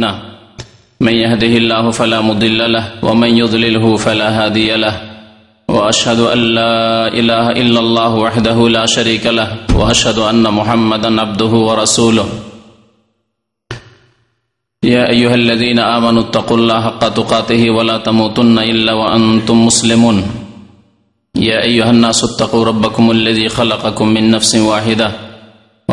نعم. من يهده الله فلا مضل له ومن يضلله فلا هادي له. وأشهد أن لا إله إلا الله وحده لا شريك له وأشهد أن محمدا عبده ورسوله. يا أيها الذين آمنوا اتقوا الله حق تقاته ولا تموتن إلا وأنتم مسلمون. يا أيها الناس اتقوا ربكم الذي خلقكم من نفس واحدة.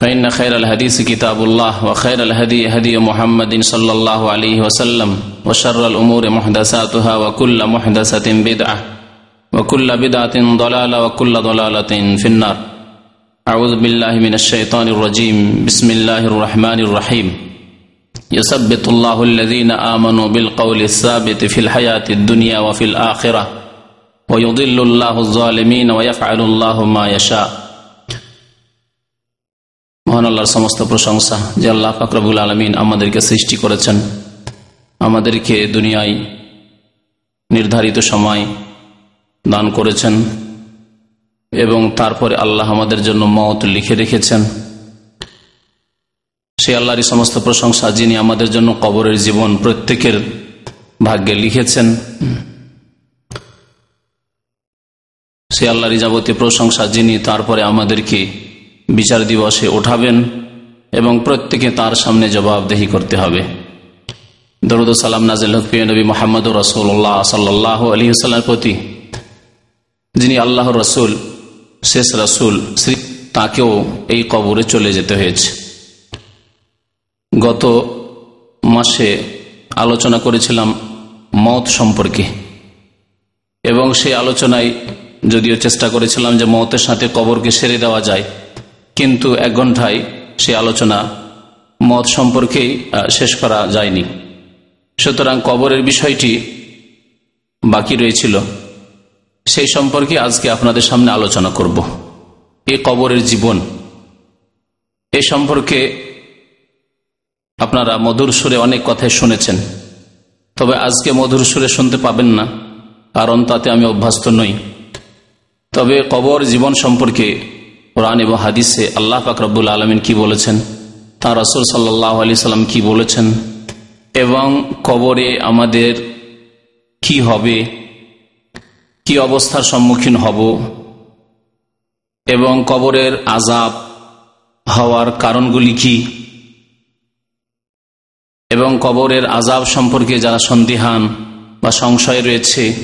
فإن خير الحديث كتاب الله وخير الهدي هدي محمد صلى الله عليه وسلم وشر الأمور محدثاتها وكل محدثة بدعة وكل بدعة ضلالة وكل ضلالة في النار. أعوذ بالله من الشيطان الرجيم. بسم الله الرحمن الرحيم. يثبت الله الذين آمنوا بالقول الثابت في الحياة الدنيا وفي الآخرة ويضل الله الظالمين ويفعل الله ما يشاء. মহান আল্লাহর সমস্ত প্রশংসা যে আল্লাহ ফাকরবুল আলমিন আমাদেরকে সৃষ্টি করেছেন। আমাদেরকে দুনিয়ায় নির্ধারিত সময় দান করেছেন এবং তারপরে আল্লাহ আমাদের জন্য মত লিখে রেখেছেন। সে আল্লাহরই সমস্ত প্রশংসা যিনি আমাদের জন্য কবরের জীবন প্রত্যেকের ভাগ্যে লিখেছেন। সে আল্লাহরই যাবতীয় প্রশংসা যিনি তারপরে আমাদেরকে বিচার দিবসে উঠাবেন এবং প্রত্যেকে তার সামনে জবাবদেহি করতে হবে। দরুদ সালাম নাজিল নবী মোহাম্মদ রসুল্লাহ সাল্লাহ আলী সাল্লার প্রতি, যিনি আল্লাহ রসুল, শেষ রসুল, শ্রী তাকেও এই কবরে চলে যেতে হয়েছে। গত মাসে আলোচনা করেছিলাম মত সম্পর্কে, এবং সেই আলোচনায় যদিও চেষ্টা করেছিলাম যে মতের সাথে কবরকে সেরে দেওয়া যায় কিন্তু এক ঘন্টায় সে আলোচনা মত সম্পর্কেই শেষ করা যায়নি। সুতরাং কবরের বিষয়টি বাকি রয়েছিল। সেই সম্পর্কে আজকে আপনাদের সামনে আলোচনা করব। এ কবরের জীবন। এ সম্পর্কে আপনারা মধুর সুরে অনেক কথাই শুনেছেন। তবে আজকে মধুর সুরে শুনতে পাবেন না, কারণ তাতে আমি অভ্যস্ত নই। তবে কবর জীবন সম্পর্কে কোরআন এবং হাদিসে আল্লাহ ফাকরবুল আলমিন কি বলেছেন? তাঁর রসুল সাল্লাহ আলি সাল্লাম কি বলেছেন? এবং কবরে আমাদের কি হবে? কি অবস্থার সম্মুখীন হব? এবং কবরের আজাব হওয়ার কারণগুলি কি? এবং কবরের আজাব সম্পর্কে যারা সন্দিহান বা সংশয় রয়েছে,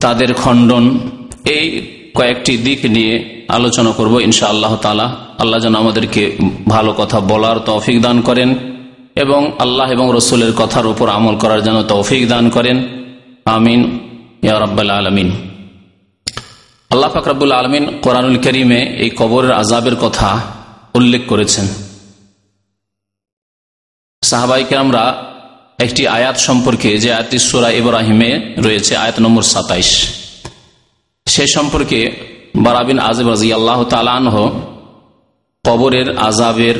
তাদের খণ্ডন এই কয়েকটি দিক নিয়ে আলোচনা করব ইনশা আল্লাহ তালা আল্লাহ যেন আমাদেরকে ভালো কথা বলার তৌফিক দান করেন এবং আল্লাহ এবং রসুলের কথার উপর আমল করার জন্য তৌফিক দান করেন। আমিন। ইয়ারব্বাল আলমিন। আল্লাহ ফাকরাবুল আলমিন কোরআনুল করিমে এই কবরের আজাবের কথা উল্লেখ করেছেন। সাহাবাইকেরামরা একটি আয়াত সম্পর্কে যে আয়াতটি ইব্রাহিমে রয়েছে, আয়াত নম্বর সাতাইশ। সে সম্পর্কে বারাবিন আজব রাজি আল্লাহ তালানহ কবরের আজাবের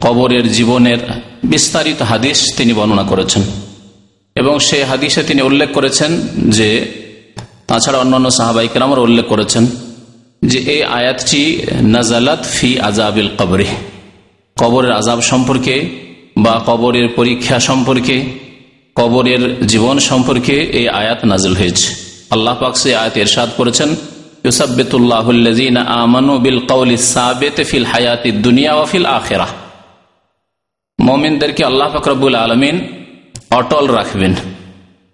কবরের জীবনের বিস্তারিত হাদিস তিনি বর্ণনা করেছেন। এবং সে হাদিসে তিনি উল্লেখ করেছেন যে, তাছাড়া অন্যান্য সাহাবাই আমার উল্লেখ করেছেন যে, এই আয়াতটি নাজালাত ফি আজাবিল কবরে কবরের আজাব সম্পর্কে বা কবরের পরীক্ষা সম্পর্কে, কবরের জীবন সম্পর্কে এই আয়াত নাজিল হয়েছে। আল্লাহ পাক সে আয়াত এরশাদ করেছেন। ইউসাবিতুল্লাহুল্লাযীনা আমানু বিল কওলি সাবিত ফিল হায়াতিদ দুনিয়া ওয়া ফিল আখিরাহ। মুমিনদেরকে আল্লাহ পাক রব্বুল আলামিন অটল রাখবেন।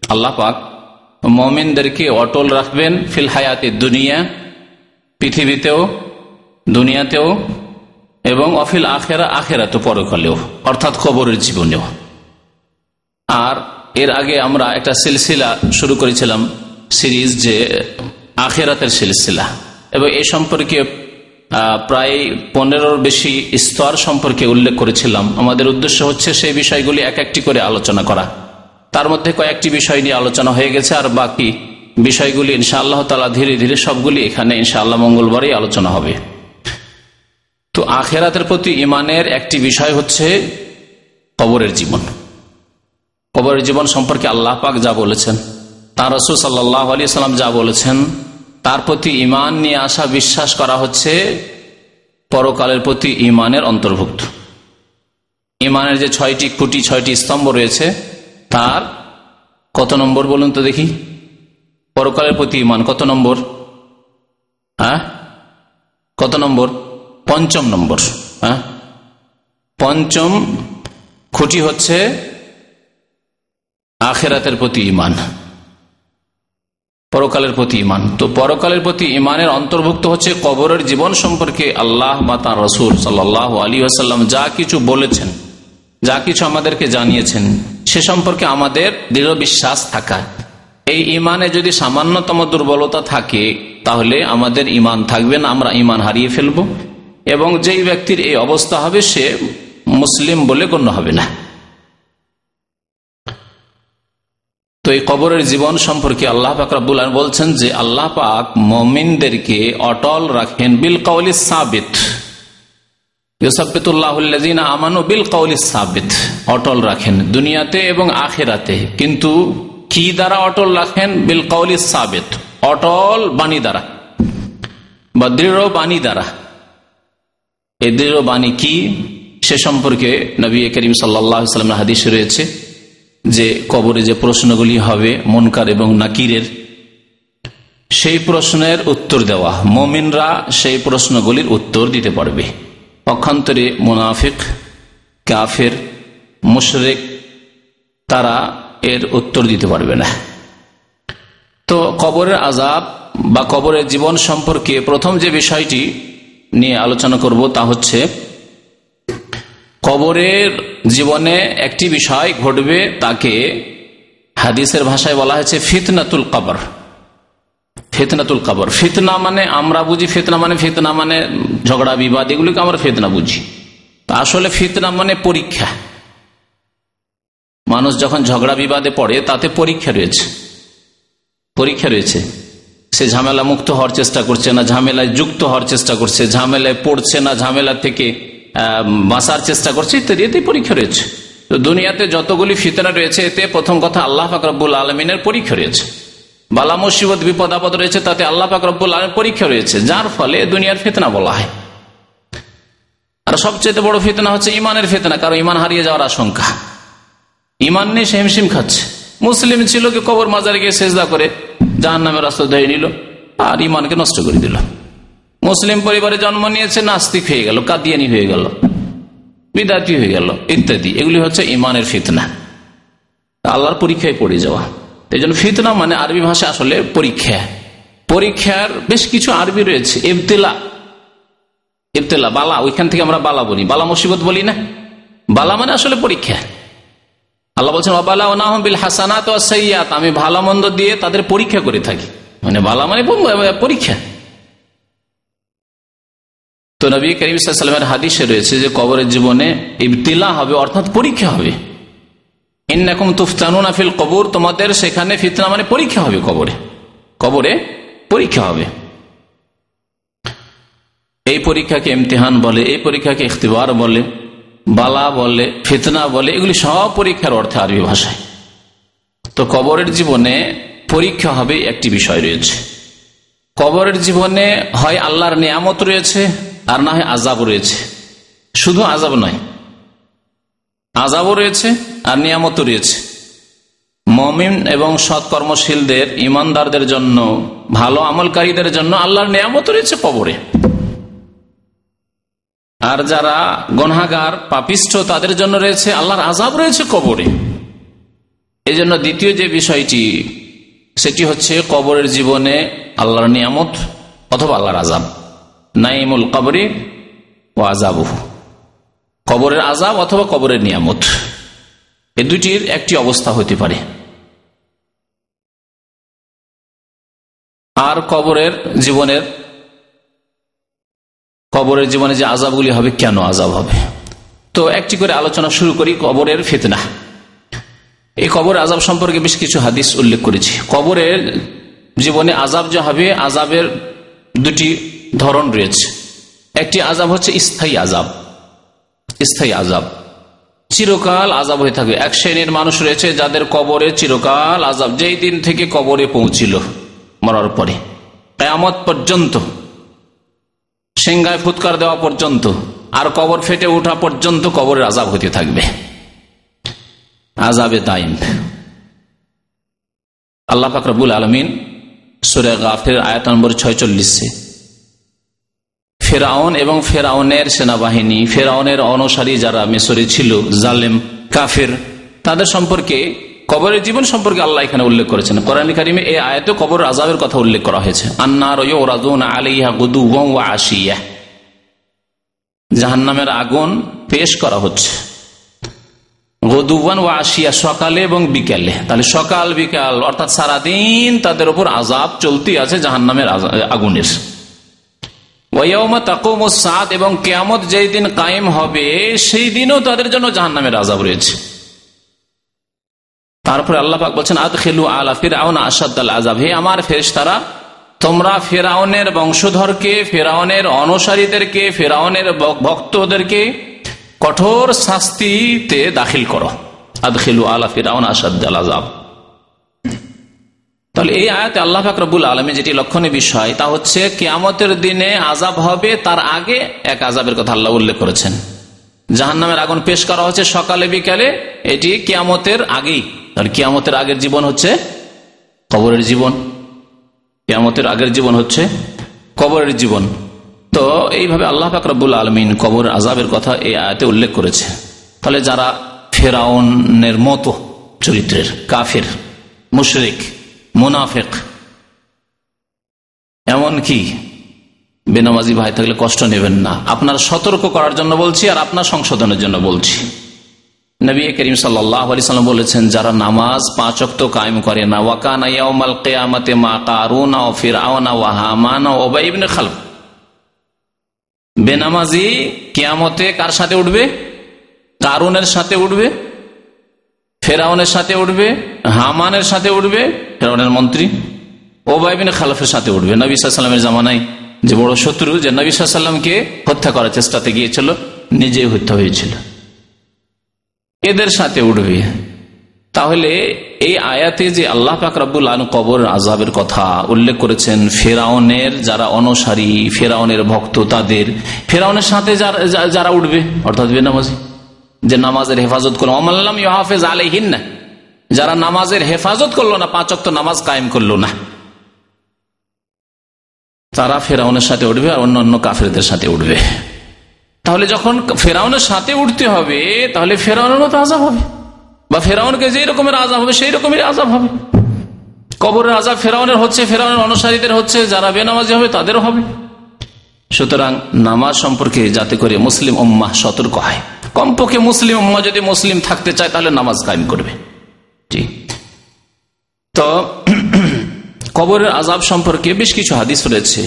আল্লাহ পাক মমিনদেরকে অটল রাখবেন ফিল হায়াতে দুনিয়া, পৃথিবীতেও, দুনিয়াতেও এবং অফিল আখেরা আখেরা তো পরকালেও, অর্থাৎ কবরের জীবনেও। আর এর আগে আমরা একটা সিলসিলা শুরু করেছিলাম সিরিজ যে আখেরাতের সিলসিলা। এবং এ সম্পর্কে প্রায় পনেরোর বেশি স্তর সম্পর্কে উল্লেখ করেছিলাম। আমাদের উদ্দেশ্য হচ্ছে সেই বিষয়গুলি এক একটি করে আলোচনা করা। তার মধ্যে কয়েকটি বিষয় নিয়ে আলোচনা হয়ে গেছে, আর বাকি বিষয়গুলি ইনশাআল্লাহ তালা ধীরে ধীরে সবগুলি এখানে ইনশাআল্লাহ মঙ্গলবারই আলোচনা হবে। তো আখেরাতের প্রতি ইমানের একটি বিষয় হচ্ছে কবরের জীবন। কবরের জীবন সম্পর্কে আল্লাহ পাক যা বলেছেন তার রসুল সাল্লাহ আলী সাল্লাম যা বলেছেন, তার প্রতি ইমান নিয়ে আসা বিশ্বাস করা হচ্ছে পরকালের প্রতি ইমানের অন্তর্ভুক্ত। ইমানের যে ছয়টি খুঁটি, ছয়টি স্তম্ভ রয়েছে, তার কত নম্বর বলুন তো দেখি? পরকালের প্রতি ইমান কত নম্বর? হ্যাঁ? কত নম্বর? পঞ্চম নম্বর। হ্যাঁ? পঞ্চম খুঁটি হচ্ছে আখেরাতের প্রতি ইমান পরকালের প্রতি ইমান তো পরকালের প্রতি ইমানের অন্তর্ভুক্ত হচ্ছে কবরের জীবন সম্পর্কে আল্লাহ বা তার রসুল সাল্লাহ আলী আসাল্লাম যা কিছু বলেছেন, যা কিছু আমাদেরকে জানিয়েছেন, সে সম্পর্কে আমাদের দৃঢ় বিশ্বাস থাকা। এই ইমানে যদি সামান্যতম দুর্বলতা থাকে, তাহলে আমাদের ইমান থাকবে না, আমরা ইমান হারিয়ে ফেলব। এবং যেই ব্যক্তির এই অবস্থা হবে, সে মুসলিম বলে গণ্য হবে না তো এই কবরের জীবন সম্পর্কে আল্লাহ পাক রাবুল বলছেন যে আল্লাহ পাক মমিনদেরকে অটল রাখেন বিল কাউলি সাবিত। বিল অটল রাখেন দুনিয়াতে এবং আখেরাতে। কিন্তু কি দ্বারা অটল রাখেন? বিল অটল বাণী দ্বারা বাণী দ্বারা। বাণী কি? সে সম্পর্কে নবী করিম সাল্লাম হাদিস রয়েছে। যে কবরে যে প্রশ্নগুলি হবে, মনকার এবং নাকিরের, সেই প্রশ্নের উত্তর দেওয়া। মমিনরা সেই প্রশ্নগুলির উত্তর দিতে পারবে। পক্ষান্তরে মুনাফিক, কাফের, মুশরেক, তারা এর উত্তর দিতে পারবে না। তো কবরের আজাব বা কবরের জীবন সম্পর্কে প্রথম যে বিষয়টি নিয়ে আলোচনা করব তা হচ্ছে কবরের জীবনে একটি বিষয় ঘটবে তাকে হাদিসের ভাষায় বলা হয়েছে ফিতনাতুল কবর। ফেতনাতুল কবর। ফিতনা মানে আমরা বুঝি, ফেতনা মানে ফেতনা মানে ঝগড়া, বিবাদ, এগুলিকে আমরা ফেতনা বুঝি। আসলে ফিতনা মানে পরীক্ষা। মানুষ যখন ঝগড়া, বিবাদে পড়ে, তাতে পরীক্ষা রয়েছে। পরীক্ষা রয়েছে। সে ঝামেলা মুক্ত হওয়ার চেষ্টা করছে না, ঝামেলায় যুক্ত হওয়ার চেষ্টা করছে, ঝামেলায় পড়ছে না, ঝামেলা থেকে বাঁচার চেষ্টা করছে ইত্যাদি, এতে পরীক্ষা রয়েছে। তো দুনিয়াতে যতগুলি ফিতনা রয়েছে, এতে প্রথম কথা আল্লাহ ফাকরাবুল আলমিনের পরীক্ষা রয়েছে। বালা মুসিবত, বিপদ, আপদ রয়েছে, তাতে আল্লাহ ফাকরাবুল আলমের পরীক্ষা রয়েছে, যার ফলে দুনিয়ার ফিতনা বলা হয়। আর সবচেয়ে বড় ফিতনা হচ্ছে ইমানের ফিতনা, কারণ ইমান হারিয়ে যাওয়ার আশঙ্কা। ইমান নেই সে হিমশিম খাচ্ছে। মুসলিম ছিল কি কবর মাজারে গিয়ে সেজদা করে জাহান নামের রাস্তা ধরে নিল, আর ইমানকে নষ্ট করে দিল। মুসলিম পরিবারে জন্ম নিয়েছে, নাস্তিক হয়ে গেল, কাদিয়ানি হয়ে গেল, বিদাতি হয়ে গেল, ইত্যাদি। এগুলি হচ্ছে ইমানের ফিতনা। আল্লাহর পরীক্ষায় পড়ে যাওয়া। এই জন্য ফিতনা মানে আরবি ভাষা আসলে পরীক্ষা। পরীক্ষার বেশ কিছু আরবি রয়েছে, ইবতেলা। ইবতেলা, বালা, ওইখান থেকে আমরা বালা বলি। বালা মুসিবত বলি না? বালা মানে আসলে পরীক্ষা। আল্লাহ বলছেন বালা হাসানাত আমি ভালো মন্দ দিয়ে তাদের পরীক্ষা করে থাকি। মানে বালা মানে পরীক্ষা। তো নবী করিম সাল্লামের হাদিসে রয়েছে যে কবরের জীবনে ইবতিলা হবে, অর্থাৎ পরীক্ষা হবে। ইন্নাকুম তুফতানুন আফিল কবর, তোমাদের সেখানে ফিতনা মানে পরীক্ষা হবে কবরে। কবরে পরীক্ষা হবে। এই পরীক্ষাকে ইমতিহান বলে, এই পরীক্ষাকে ইখতিবার বলে, বালা বলে, ফিতনা বলে, এগুলি সব পরীক্ষার অর্থে আরবি ভাষায়। তো কবরের জীবনে পরীক্ষা হবে একটি বিষয় রয়েছে। কবরের জীবনে হয় আল্লাহর নিয়ামত রয়েছে আর না হয় আজাব রয়েছে। শুধু আজাব নয় আজাবও রয়েছে আর নিয়ামত রয়েছে। মমিন এবং সৎকর্মশীলদের, ইমানদারদের জন্য, ভালো আমলকারীদের জন্য আল্লাহর নিয়ামত রয়েছে কবরে। আর যারা গনহাগার, পাপিষ্ঠ, তাদের জন্য রয়েছে আল্লাহর আজাব রয়েছে কবরে। এই জন্য দ্বিতীয় যে বিষয়টি, সেটি হচ্ছে কবরের জীবনে আল্লাহর নিয়ামত অথবা আল্লাহর আজাব নাইমুল কবরে ও আজাবু কবরের আজাব অথবা কবরের নিয়ামত। এ দুটির একটি অবস্থা হতে পারে। আর কবরের জীবনের, কবরের জীবনে যে আজাবগুলি হবে, কেন আজাব হবে? তো একটি করে আলোচনা শুরু করি, কবরের ফেতনা। এই কবর আজাব সম্পর্কে বেশ কিছু হাদিস উল্লেখ করেছি। কবরের জীবনে আজাব যে হবে আজাবের দুটি ধরন রয়েছে। একটি আজাব হচ্ছে স্থায়ী আজাব স্থায়ী আজাব চিরকাল আজাব হয়ে থাকবে। এক শ্রেণির মানুষ রয়েছে যাদের কবরে চিরকাল আজাব যেই দিন থেকে কবরে পৌঁছিল মরার পরে। কেয়ামত পর্যন্ত, সিংহায় ফুৎকার দেওয়া পর্যন্ত আর কবর ফেটে ওঠা পর্যন্ত কবরের আজাব হতে থাকবে। আজাবে তাইম আল্লাহ ফাকরাবুল আলমিন সুরে গাফের আয়াত নম্বর ছয়চল্লিশে ফেরাউন এবং ফেরাউনের সেনাবাহিনী, ফেরাউনের অনুসারী যারা মেসরে ছিল, জালেম, কাফের, তাদের সম্পর্কে, কবরের জীবন সম্পর্কে আল্লাহ এখানে উল্লেখ করেছেন। কোরআন কারিমে এই আয়তে কবর আজাবের কথা উল্লেখ করা হয়েছে। আশিয়া। জাহান নামের আগুন পেশ করা হচ্ছে। গদুবান ও আসিয়া সকালে এবং বিকালে। তাহলে সকাল, বিকাল, অর্থাৎ সারাদিন তাদের উপর আজাব চলতি আছে জাহান নামের আগুনের সাত এবং কেয়ামত যেই দিন কায়েম হবে, সেই দিনও তাদের জন্য জাহান নামের আজাব রয়েছে। তারপরে আল্লাহ পাক বলছেন আদ খেলু আলা ফিরাউন আসাদ আজাব হে আমার ফেরেশ তারা তোমরা ফেরাউনের বংশধরকে ফেরাউনের অনুসারীদেরকে ফেরাউনের ভক্তদেরকে কঠোর শাস্তিতে দাখিল করো। আদখিলু আলা ফিরাউন আসাদ আজাব তাহলে এই আয়াতে আল্লাহ ফাকরবুল আলমী যেটি লক্ষণীয় বিষয়, তা হচ্ছে কিয়ামতের দিনে আজাব হবে, তার আগে এক আজাবের কথা আল্লাহ উল্লেখ করেছেন। জাহান নামের আগুন পেশ করা হচ্ছে সকালে, বিকালে, এটি কিয়ামতের আগেই। তাহলে কিয়ামতের আগের জীবন হচ্ছে কবরের জীবন। কিয়ামতের আগের জীবন হচ্ছে কবরের জীবন। তো এইভাবে আল্লাহ ফাকরাবুল আলমিন কবর আজাবের কথা এই আয়াতে উল্লেখ করেছে। তাহলে যারা ফেরাউনের মতো চরিত্রের কাফের, মুশরিক মুনাফেক। এমনকি বেনামাজি ভাই থাকলে কষ্ট নেবেন না। আপনার সতর্ক করার জন্য বলছি আর আপনার সংশোধনের জন্য বলছি। নবী করিম সাল্লাম বলেছেন, যারা নামাজ পাঁচ অক্ত কায়েম করে না ওয়াকানা কেয়ামতে মা কারুনা ফির ওয়াহামানা ওবাইবনে খালফ বেনামাজি কেয়ামতে কার সাথে উঠবে? কারুনের সাথে উঠবে? ফেরাউনের সাথে উঠবে, হামানের সাথে উঠবে, ফেরাউনের মন্ত্রী ওবাইবিন খালাফের সাথে উঠবে। নবী জামানায় যে বড় শত্রু যে নবী হত্যা করার চেষ্টাতে গিয়েছিল, নিজেই হত্যা হয়েছিল। এদের সাথে উঠবে। তাহলে এই আয়াতে যে আল্লাহ পাক রব্বুল আলম কবর আজাবের কথা উল্লেখ করেছেন, ফেরাউনের যারা অনসারী, ফেরাউনের ভক্ত তাদের, ফেরাউনের সাথে যারা উঠবে, অর্থাৎ বেনামাজি যে নামাজের হেফাজত করল। অমাল্লাম ইহাফেজ আলহিন না যারা নামাজের হেফাজত করল না, পাঁচ পাঁচক নামাজ কায়েম করল না। তারা ফেরাউনের সাথে উঠবে আর অন্য অন্য কাফেরদের সাথে উঠবে। তাহলে যখন ফেরাউনের সাথে উঠতে হবে, তাহলে ফেরাউনের মতো আজাব হবে। বা ফেরাউনকে যে রকমের আজাব হবে, সেই রকমের আজাব হবে। কবরের আজাব ফেরাউনের হচ্ছে, ফেরাউনের অনুসারীদের হচ্ছে, যারা বেনামাজি হবে, তাদেরও হবে। সুতরাং নামাজ সম্পর্কে যাতে করে মুসলিম উম্মাহ সতর্ক হয়। কমপক্ষে মুসলিম যদি মুসলিম থাকতে চায়, তাহলে নামাজ কায়েম করবে। জি। তো, কবরের আজাব সম্পর্কে বেশ কিছু হাদিস রয়েছে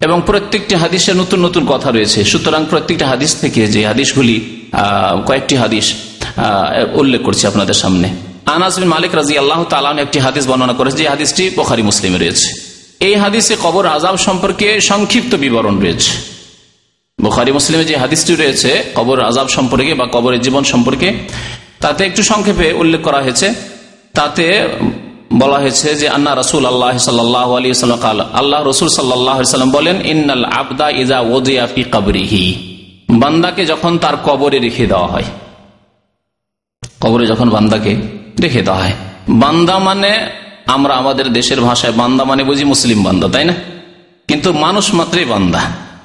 এবং প্রত্যেকটি হাদিসে নতুন নতুন কথা রয়েছে। সুতরাং প্রত্যেকটি হাদিস থেকে যে হাদিসগুলি কয়েকটি হাদিস উল্লেখ করছি আপনাদের সামনে। আনাজ মালিক রাজি আল্লাহ তালাম একটি হাদিস বর্ণনা করেছে, যে হাদিসটি পোখারি মুসলিমে রয়েছে। এই হাদিসে কবর আজাব সম্পর্কে সংক্ষিপ্ত বিবরণ রয়েছে। বুখারি, মুসলিমে যে হাদিসটি রয়েছে, কবর আজাব সম্পর্কে বা কবরের জীবন সম্পর্কে, তাতে একটু সংক্ষেপে উল্লেখ করা হয়েছে। তাতে বলা হয়েছে যে, আন্না রসুল আল্লাহ সাল্লাহ আলী আল্লাহ রসুল সাল্লাম বলেন, ইন্নাল আবদা ইজা ওজিয়াফি কাবরিহি। বান্দাকে যখন তার কবরে রেখে দেওয়া হয়, কবরে যখন বান্দাকে রেখে দেওয়া হয়, বান্দা মানে আমরা আমাদের দেশের ভাষায় বান্দা মানে বুঝি মুসলিম বান্দা, তাই না? কিন্তু মানুষ মাত্রই বান্দা।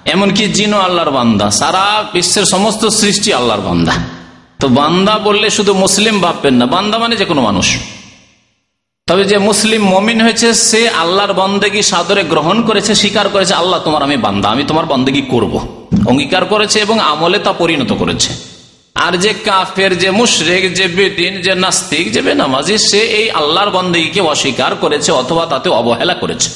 এমনকি জিনো আল্লাহর বান্দা। সারা বিশ্বের সমস্ত সৃষ্টি আল্লাহর বান্দা। তো বান্দা বললে শুধু মুসলিম ভাববেন না, বান্দা মানে যে কোনো মানুষ। তবে যে মুসলিম মমিন হয়েছে, সে আল্লাহর বন্দেগী সাদরে গ্রহণ করেছে, স্বীকার করেছে, আল্লাহ তোমার, আমি বান্দা, আমি তোমার বন্দেগী করব। অঙ্গীকার করেছে এবং আমলে তা পরিণত করেছে। আর যে কাফের, যে মুশরেক, যে বেদিন, যে নাস্তিক, যে বেনামাজি, সে এই আল্লাহর বন্দেগীকে অস্বীকার করেছে অথবা তাতে অবহেলা করেছে।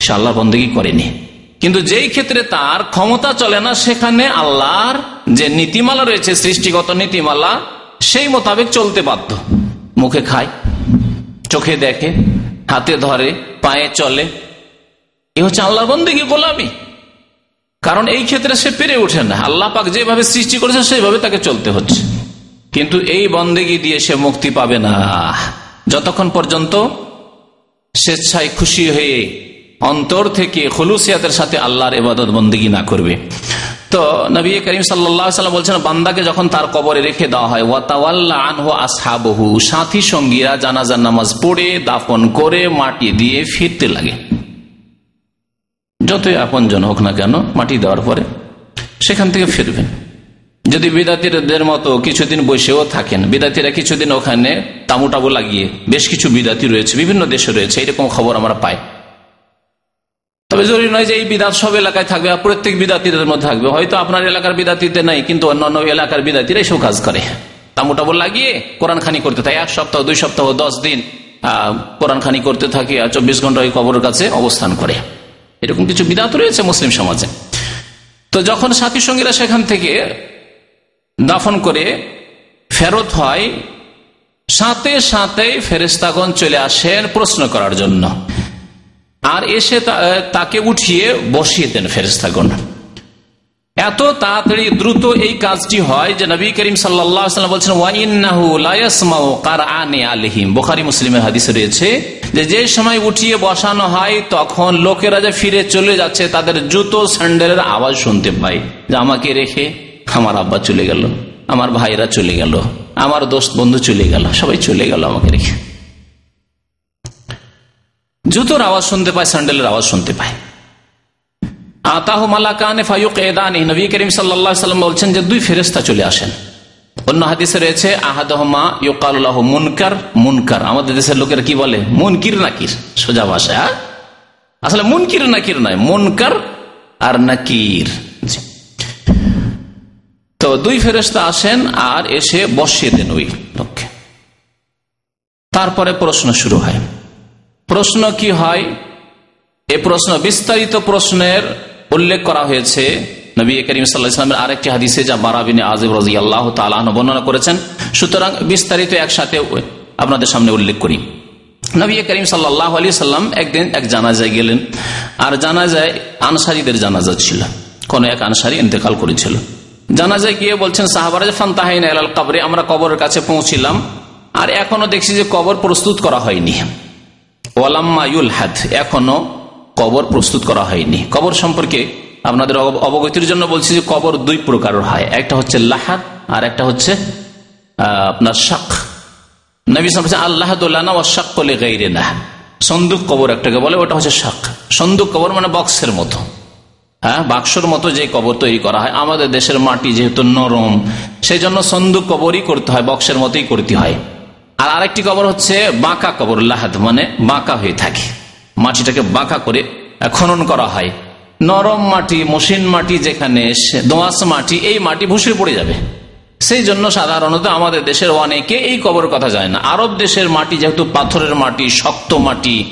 সে আল্লাহর বন্দেগী করেনি। কিন্তু যেই ক্ষেত্রে তার ক্ষমতা চলে না, সেখানে আল্লাহর যে নীতিমালা রয়েছে, সৃষ্টিগত নীতিমালা, সেই মোতাবেক চলতে বাধ্য। মুখে খায়, চোখে দেখে, হাতে ধরে, পায়ে চলে। এ হচ্ছে আল্লাহর বন্দিকে গোলামি। কারণ এই ক্ষেত্রে সে পেরে ওঠে না। আল্লাহ পাক যেভাবে সৃষ্টি করেছে, সেইভাবে তাকে চলতে হচ্ছে। কিন্তু এই বন্দেগি দিয়ে সে মুক্তি পাবে না। যতক্ষণ পর্যন্ত স্বেচ্ছায় খুশি হয়ে অন্তর থেকে খলুসিয়াতের সাথে আল্লাহর এবাদত বন্দিগি না করবে। তো নবী করিম সাল্লাম বলছেন, বান্দাকে যখন তার কবরে রেখে দেওয়া হয় সাথী সঙ্গীরা জানাজার নামাজ পড়ে, দাফন করে, মাটি দিয়ে ফিরতে লাগে। যতই আপন জন হোক না কেন, মাটি দেওয়ার পরে সেখান থেকে ফিরবেন। যদি বিদাতিদের মতো কিছুদিন বসেও থাকেন, বিদাতিরা কিছুদিন ওখানে তামু টাবু লাগিয়ে, বেশ কিছু বিদাতি রয়েছে, বিভিন্ন দেশে রয়েছে, এরকম খবর আমরা পাই। তবে জরুরি নয় যে এই বিদাত সব এলাকায় থাকবে প্রত্যেক বিদাতিদের মধ্যে থাকবে। হয়তো আপনার এলাকার বিদাতিতে নাই, কিন্তু অন্যান্য এলাকার বিদাতিরা এসব কাজ করে। তামু টাবু লাগিয়ে কোরআন খানি করতে থাকে। এক সপ্তাহ, দুই সপ্তাহ, দশ দিন কোরআন খানি করতে থাকে আর চব্বিশ ঘণ্টা ওই কবরের কাছে অবস্থান করে। এরকম কিছু বিদাত রয়েছে মুসলিম সমাজে। তো যখন সাথী সঙ্গীরা সেখান থেকে দাফন করে ফেরত হয়, সাথে সাথে ফেরেস্তাগণ চলে আসেন প্রশ্ন করার জন্য। আর এসে তাকে উঠিয়ে বসিয়ে দেন ফেরেস্তাগণ এত তাড়াতাড়ি দ্রুত এই কাজটি হয় যে নবী করিম সাল্লাম বলছেন বোখারি, মুসলিমের রয়েছে যে যে সময় উঠিয়ে বসানো হয়, তখন লোকেরা যে ফিরে চলে যাচ্ছে, তাদের জুতো স্যান্ডেলের আওয়াজ শুনতে যে, আমাকে রেখে আমার আব্বা চলে গেল, আমার ভাইরা চলে গেল, আমার দোস্ত বন্ধু চলে গেল, সবাই চলে গেল আমাকে রেখে। জুতোর আওয়াজ শুনতে পায়, স্যান্ডেলের আওয়াজ শুনতে পায়। আতাহ মালাকানে ফায়ুক এদানি, নবী করিম সাল্লা সাল্লাম বলছেন যে দুই ফেরেস্তা চলে আসেন। অন্য হাদিসে রয়েছে, আহাদহমা ইউকাল্লাহ মুনকার মুনকার। আমাদের দেশের লোকেরা কি বলে? মুনকির নাকির সোজা ভাষা? আসলে মুনকির নাকির নয়, মুনকার আর নাকির তো দুই ফেরেস্তা আসেন আর এসে বসিয়ে দেন ওই লোককে তারপরে প্রশ্ন শুরু হয়। প্রশ্ন কি হয়? এ প্রশ্ন, বিস্তারিত প্রশ্নের উল্লেখ করা হয়েছে। নবী করিম সাল্লাহামের আরেকটি হাদিসে যা বারাবিন আজিব রাজি আল্লাহ তালাহ বর্ণনা করেছেন। সুতরাং বিস্তারিত একসাথে আপনাদের সামনে উল্লেখ করি। নবী করিম সাল্লাহ আলী সাল্লাম একদিন এক জানাজায় গেলেন, আর জানাজায় আনসারিদের জানাজা ছিল। কোন এক আনসারি ইন্তেকাল করেছিল। জানাজায় গিয়ে বলছেন, সাহাবারা ফান্তাহাইন আল কবরে, আমরা কবরের কাছে পৌঁছিলাম, আর এখনও দেখছি যে কবর প্রস্তুত করা হয়নি। ওয়ালাম্মায়ুল হাদ এখনও কবর প্রস্তুত করা হয়নি। কবর সম্পর্কে আপনাদের অবগতির জন্য বলছি যে কবর দুই প্রকারের হয়। একটা হচ্ছে লাহাদ, আর একটা হচ্ছে আপনার শাক সন্দুক কবর একটাকে বলে, ওটা হচ্ছে শাক সন্দুক কবর মানে বক্সের মতো। হ্যাঁ বাক্সর মতো যে কবর তৈরি করা হয়। আমাদের দেশের মাটি যেহেতু নরম সেই জন্য সন্দুক কবরই করতে হয়, বক্সের মতোই করতে হয়। আর আরেকটি কবর হচ্ছে বাঁকা কবর, লাহাদ মানে বাঁকা হয়ে থাকে। মাটিটাকে বাঁকা করে খনন করা হয়। নরম মাটি মসিন মাটি যেখানে দোয়াশ মাটি, এই মাটি ভুসে পড়ে যাবে। সেই জন্য সাধারণত আমাদের দেশের অনেকে এই কবর কথা যায় না। আরব দেশের মাটি যেহেতু পাথরের মাটি, শক্ত মাটি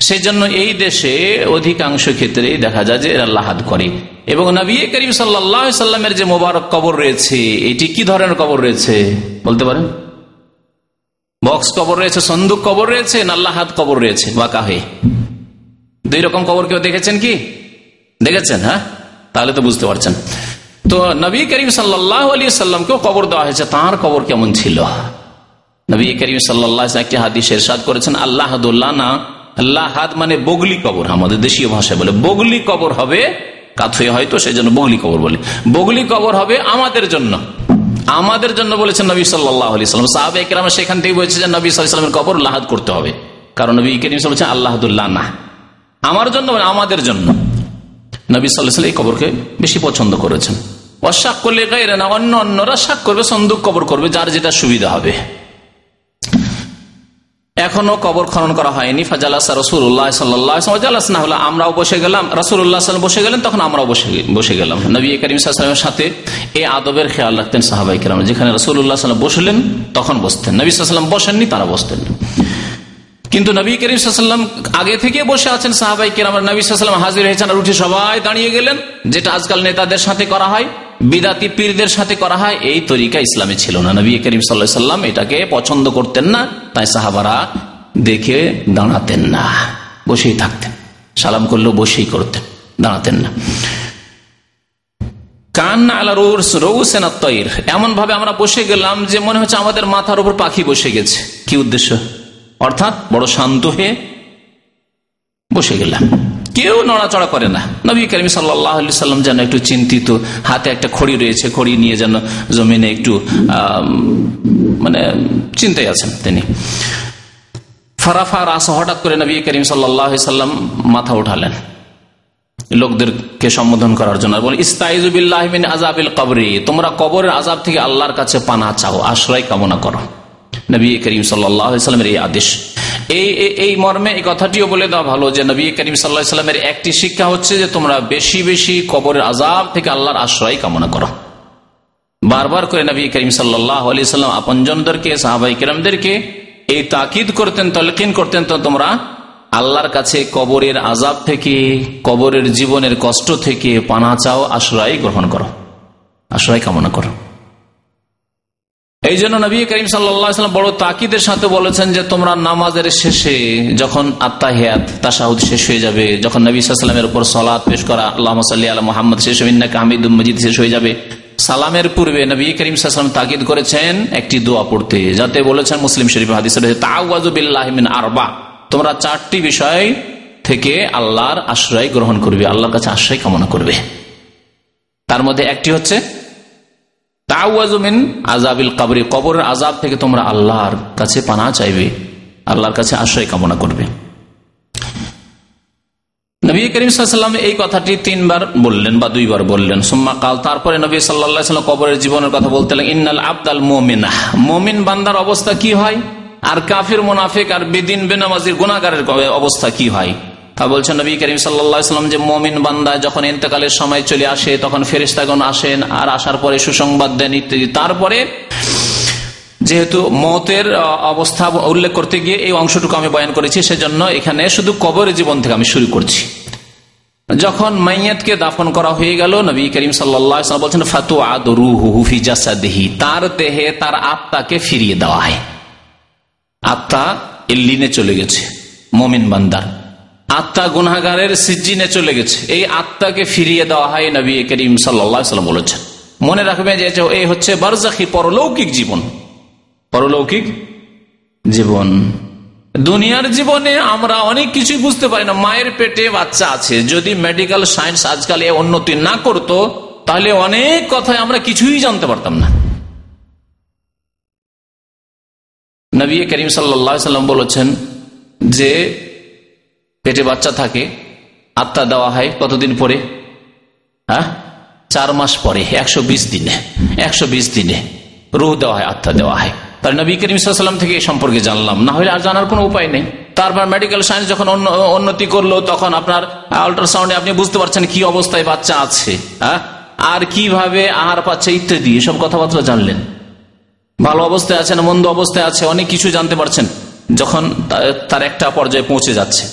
সেই জন্য এই দেশে অধিকাংশ ক্ষেত্রে দেখা যায় যে এরা লাহাদ করে। এবং নবী করিম সাল্লা সাল্লামের যে মোবারক কবর রয়েছে, এটি কি ধরনের কবর রয়েছে? বলতে পারেন? বক্স কবর রয়েছে, সন্দুক কবর রয়েছে, না লাহাদ কবর রয়েছে? বাঁকা হয়ে। দুই রকম কবর কেউ দেখেছেন কি? দেখেছেন হ্যাঁ? তাহলে তো বুঝতে পারছেন। তো নবী করিম সাল্লাহ আলী সাল্লামকেও কবর দেওয়া হয়েছে। তাঁর কবর কেমন ছিল? নবী করিম সাল্লাহ একটি হাদিস এরশাদ করেছেন, আল্লাহ না আল্লাহাদ মানে বগলি কবর, আমাদের দেশীয় ভাষায় বলে। বগলি কবর হবে কাথুয়ে হয়তো সেই জন্য বগলি কবর বলে। বগলি কবর হবে আমাদের জন্য। আমাদের জন্য বলেছেন নবী আলি সাল্লাম। সাহাবে একরাম সেখান থেকে বলেছে যে নবী সাল্লামের কবর লাহাদ করতে হবে। কারণ নবী করিম বলছেন আল্লাহদুল্লাহ না আমার জন্য মানে আমাদের জন্য। নবী সাল্লাহ এই কবরকে বেশি পছন্দ করেছেন। অশাক করলে গাইরে না অন্য অন্যরা শাক করবে, সন্দুক কবর করবে, যার যেটা সুবিধা হবে। এখনও কবর খনন করা হয়নি। ফাজালাস রসুল্লাহ সাল্লাহ না হলো, আমরাও বসে গেলাম। রসুল্লাহ বসে গেলেন, তখন আমরাও বসে বসে গেলাম। নবী করিম সাল্লামের সাথে এই আদবের খেয়াল রাখতেন সাহাবাই কেরাম। যেখানে রসুল্লাহ সাল্লাম বসলেন, তখন বসতেন। নবী সাল্লাম বসেননি, তারা বসতেন। কিন্তু নবী করিম সাল্লাম আগে থেকে বসে আছেন সাহাবাই কেরাম নবী সাল্লাম হাজির হয়েছেন, আর উঠে সবাই দাঁড়িয়ে গেলেন। যেটা আজকাল নেতাদের সাথে করা হয়। বিদাতি পীরদের সাথে করা হয়, এই তরিকা ইসলামে ছিল না। নবী করিম সাল্লা সাল্লাম এটাকে পছন্দ করতেন না, তাই সাহাবারা দেখে দাঁড়াতেন না, বসেই থাকতেন। সালাম করলেও বসেই করতেন, দাঁড়াতেন না। এমন ভাবে আমরা বসে গেলাম যে মনে হচ্ছে আমাদের মাথার উপর পাখি বসে গেছে। কি উদ্দেশ্য? অর্থাৎ বড় শান্ত হয়ে বসে গেলাম। কেউ নড়াচড়া করে না। নবী করিম সাল্লাম যেন একটু চিন্তিত, হাতে একটা খড়ি রয়েছে, খড়ি নিয়ে যেন জমিনে একটু মানে চিন্তায় আছেন তিনি। ফারাফা রাস হঠাৎ করে নবী করিম সাল্লাম মাথা উঠালেন। লোকদেরকে সম্বোধন করার জন্য বলে ইস্তাইজুবিল্লাহমিন আজাবিল কবরি, তোমরা কবরের আজাব থেকে আল্লাহর কাছে পানা চাও, আশ্রয় কামনা করো। নবী করিম সাল্লামের এই আদেশ। এই এই মর্মে এই কথাটিও বলে দেওয়া ভালো যে নবী করিম সাল্লাহ সাল্লামের একটি শিক্ষা হচ্ছে যে তোমরা বেশি বেশি কবরের আজাব থেকে আল্লাহর আশ্রয় কামনা করো। বারবার করে নবী করিম সাল্লাহ আলি সাল্লাম আপনজনদেরকে, সাহাবাই কিরমদেরকে এই তাকিদ করতেন, তলকিন করতেন, তো তোমরা আল্লাহর কাছে কবরের আজাব থেকে, কবরের জীবনের কষ্ট থেকে পানা চাও, আশ্রয় গ্রহণ করো। আশ্রয় কামনা করো। এই জন্য নবী করিম সাল্লাম বড় তাকিদের সাথে বলেছেন যে তোমরা নামাজের শেষে যখন আত্মাহিয়াত তাসাহুদ শেষ হয়ে যাবে, যখন নবী সাল্লামের উপর সলাদ পেশ করা আল্লাহ সাল্লি আল্লাহ মোহাম্মদ শেষ হামিদুল মজিদ শেষ হয়ে যাবে। সালামের পূর্বে নবী করিম সাল্লাম তাকিদ করেছেন একটি দোয়া পড়তে, যাতে বলেছেন মুসলিম শরীফ হাদিস তাওয়াজুবিল্লাহমিন আরবা তোমরা চারটি বিষয় থেকে আল্লাহর আশ্রয় গ্রহণ করবে, আল্লাহর কাছে আশ্রয় কামনা করবে। তার মধ্যে একটি হচ্ছে তাওয়াজুমিন আজাবিল কাবরি, কবরের আজাব থেকে তোমরা আল্লাহর কাছে পানা চাইবে, আল্লাহর কাছে আশ্রয় কামনা করবে। নবী করিম সাল্লাম এই কথাটি তিনবার বললেন বা দুইবার বললেন। সোম্মা কাল, তারপরে নবী সাল্লাহ কবরের জীবনের কথা বলতে ইন্নাল আব্দাল মোমিনা। মোমিন বান্দার অবস্থা কি হয়? আর কাফির, মোনাফিক, আর বেদিন, বেনামাজির গুণাগারের অবস্থা কি হয়? বলছেন নবী করিম সাল্লাম যে মমিন বান্দা যখন ইন্তকালের সময় চলে আসে, তখন ফেরিস্তাগণ আসেন আর আসার পরে সুসংবাদ দেন ইত্যাদি। তারপরে যেহেতু মতের অবস্থা উল্লেখ করতে গিয়ে এই অংশটুকু আমি বয়ান করেছি, সেজন্য এখানে শুধু কবর জীবন থেকে আমি শুরু করছি। যখন মাইয়াতকে দাফন করা হয়ে গেল, নবী করিম সাল্লাম বলছেন ফাতু আদরু হুফি জাসাদেহি। তার দেহে তার আত্মাকে ফিরিয়ে দেওয়া হয়। আত্মা এল্লিনে চলে গেছে, মমিন বান্দার। আত্মা গুনাগারের সিজিনে চলে গেছে। এই আত্মাকে ফিরিয়ে দেওয়া হয় নবী করিম সাল্লাম বলেছেন। মনে রাখবে যে এই হচ্ছে বারজাখি পরলৌকিক জীবন। পরলৌকিক জীবন। দুনিয়ার জীবনে আমরা অনেক কিছুই বুঝতে পারি না। মায়ের পেটে বাচ্চা আছে। যদি মেডিকেল সায়েন্স আজকাল এ উন্নতি না করত, তাহলে অনেক কথায় আমরা কিছুই জানতে পারতাম না। নবী করিম সাল্লাম বলেছেন যে পেটে বাচ্চা থাকে, আত্মা দেওয়া হয় কতদিন পরে? হ্যাঁ? চার মাস পরে, একশো বিশ দিনে, একশো বিশ দিনে রুহ দেওয়া হয়, আত্মা দেওয়া হয়। তার নবী করিম সাল্লাম থেকে এই সম্পর্কে জানলাম। না হলে আর জানার কোনো উপায় নেই। তারপর মেডিকেল সায়েন্স যখন উন্নতি করল, তখন আপনার আল্ট্রাসাউন্ডে আপনি বুঝতে পারছেন কি অবস্থায় বাচ্চা আছে হ্যাঁ? আর কীভাবে আহার পাচ্ছে ইত্যাদি, এসব কথাবার্তা জানলেন। ভালো অবস্থায় আছে না মন্দ অবস্থায় আছে, অনেক কিছু জানতে পারছেন, যখন তার একটা পর্যায়ে পৌঁছে যাচ্ছে।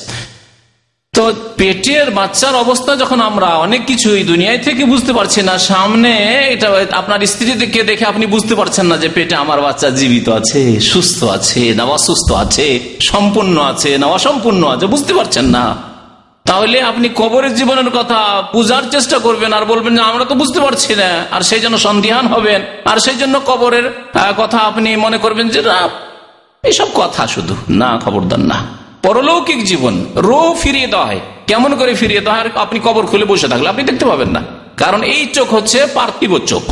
তো পেটের বাচ্চার অবস্থা যখন আমরা অনেক কিছু দুনিয়ায় থেকে বুঝতে পারছি না, সামনে এটা আপনার স্ত্রীকে দেখে আপনি বুঝতে পারছেন না যে পেটে আমার বাচ্চা জীবিত আছে, সুস্থ আছে, না অসুস্থ আছে, সম্পূর্ণ আছে, না অসম্পূর্ণ আছে, বুঝতে পারছেন না। তাহলে আপনি কবরের জীবনের কথা বুঝার চেষ্টা করবেন আর বলবেন যে আমরা তো বুঝতে পারছি না, আর সেই জন্য সন্দিহান হবেন। আর সেই জন্য কবরের কথা আপনি মনে করবেন যে না এইসব কথা শুধু না, খবরদার না। পরলৌকিক জীবন রো ফিরিয়ে দেওয়া হয়। কেমন করে ফিরিয়ে দেওয়া হয়? আপনি কবর খুলে বসে থাকলে আপনি দেখতে পাবেন না। কারণ এই চোখ হচ্ছে পার্থিব চোখ।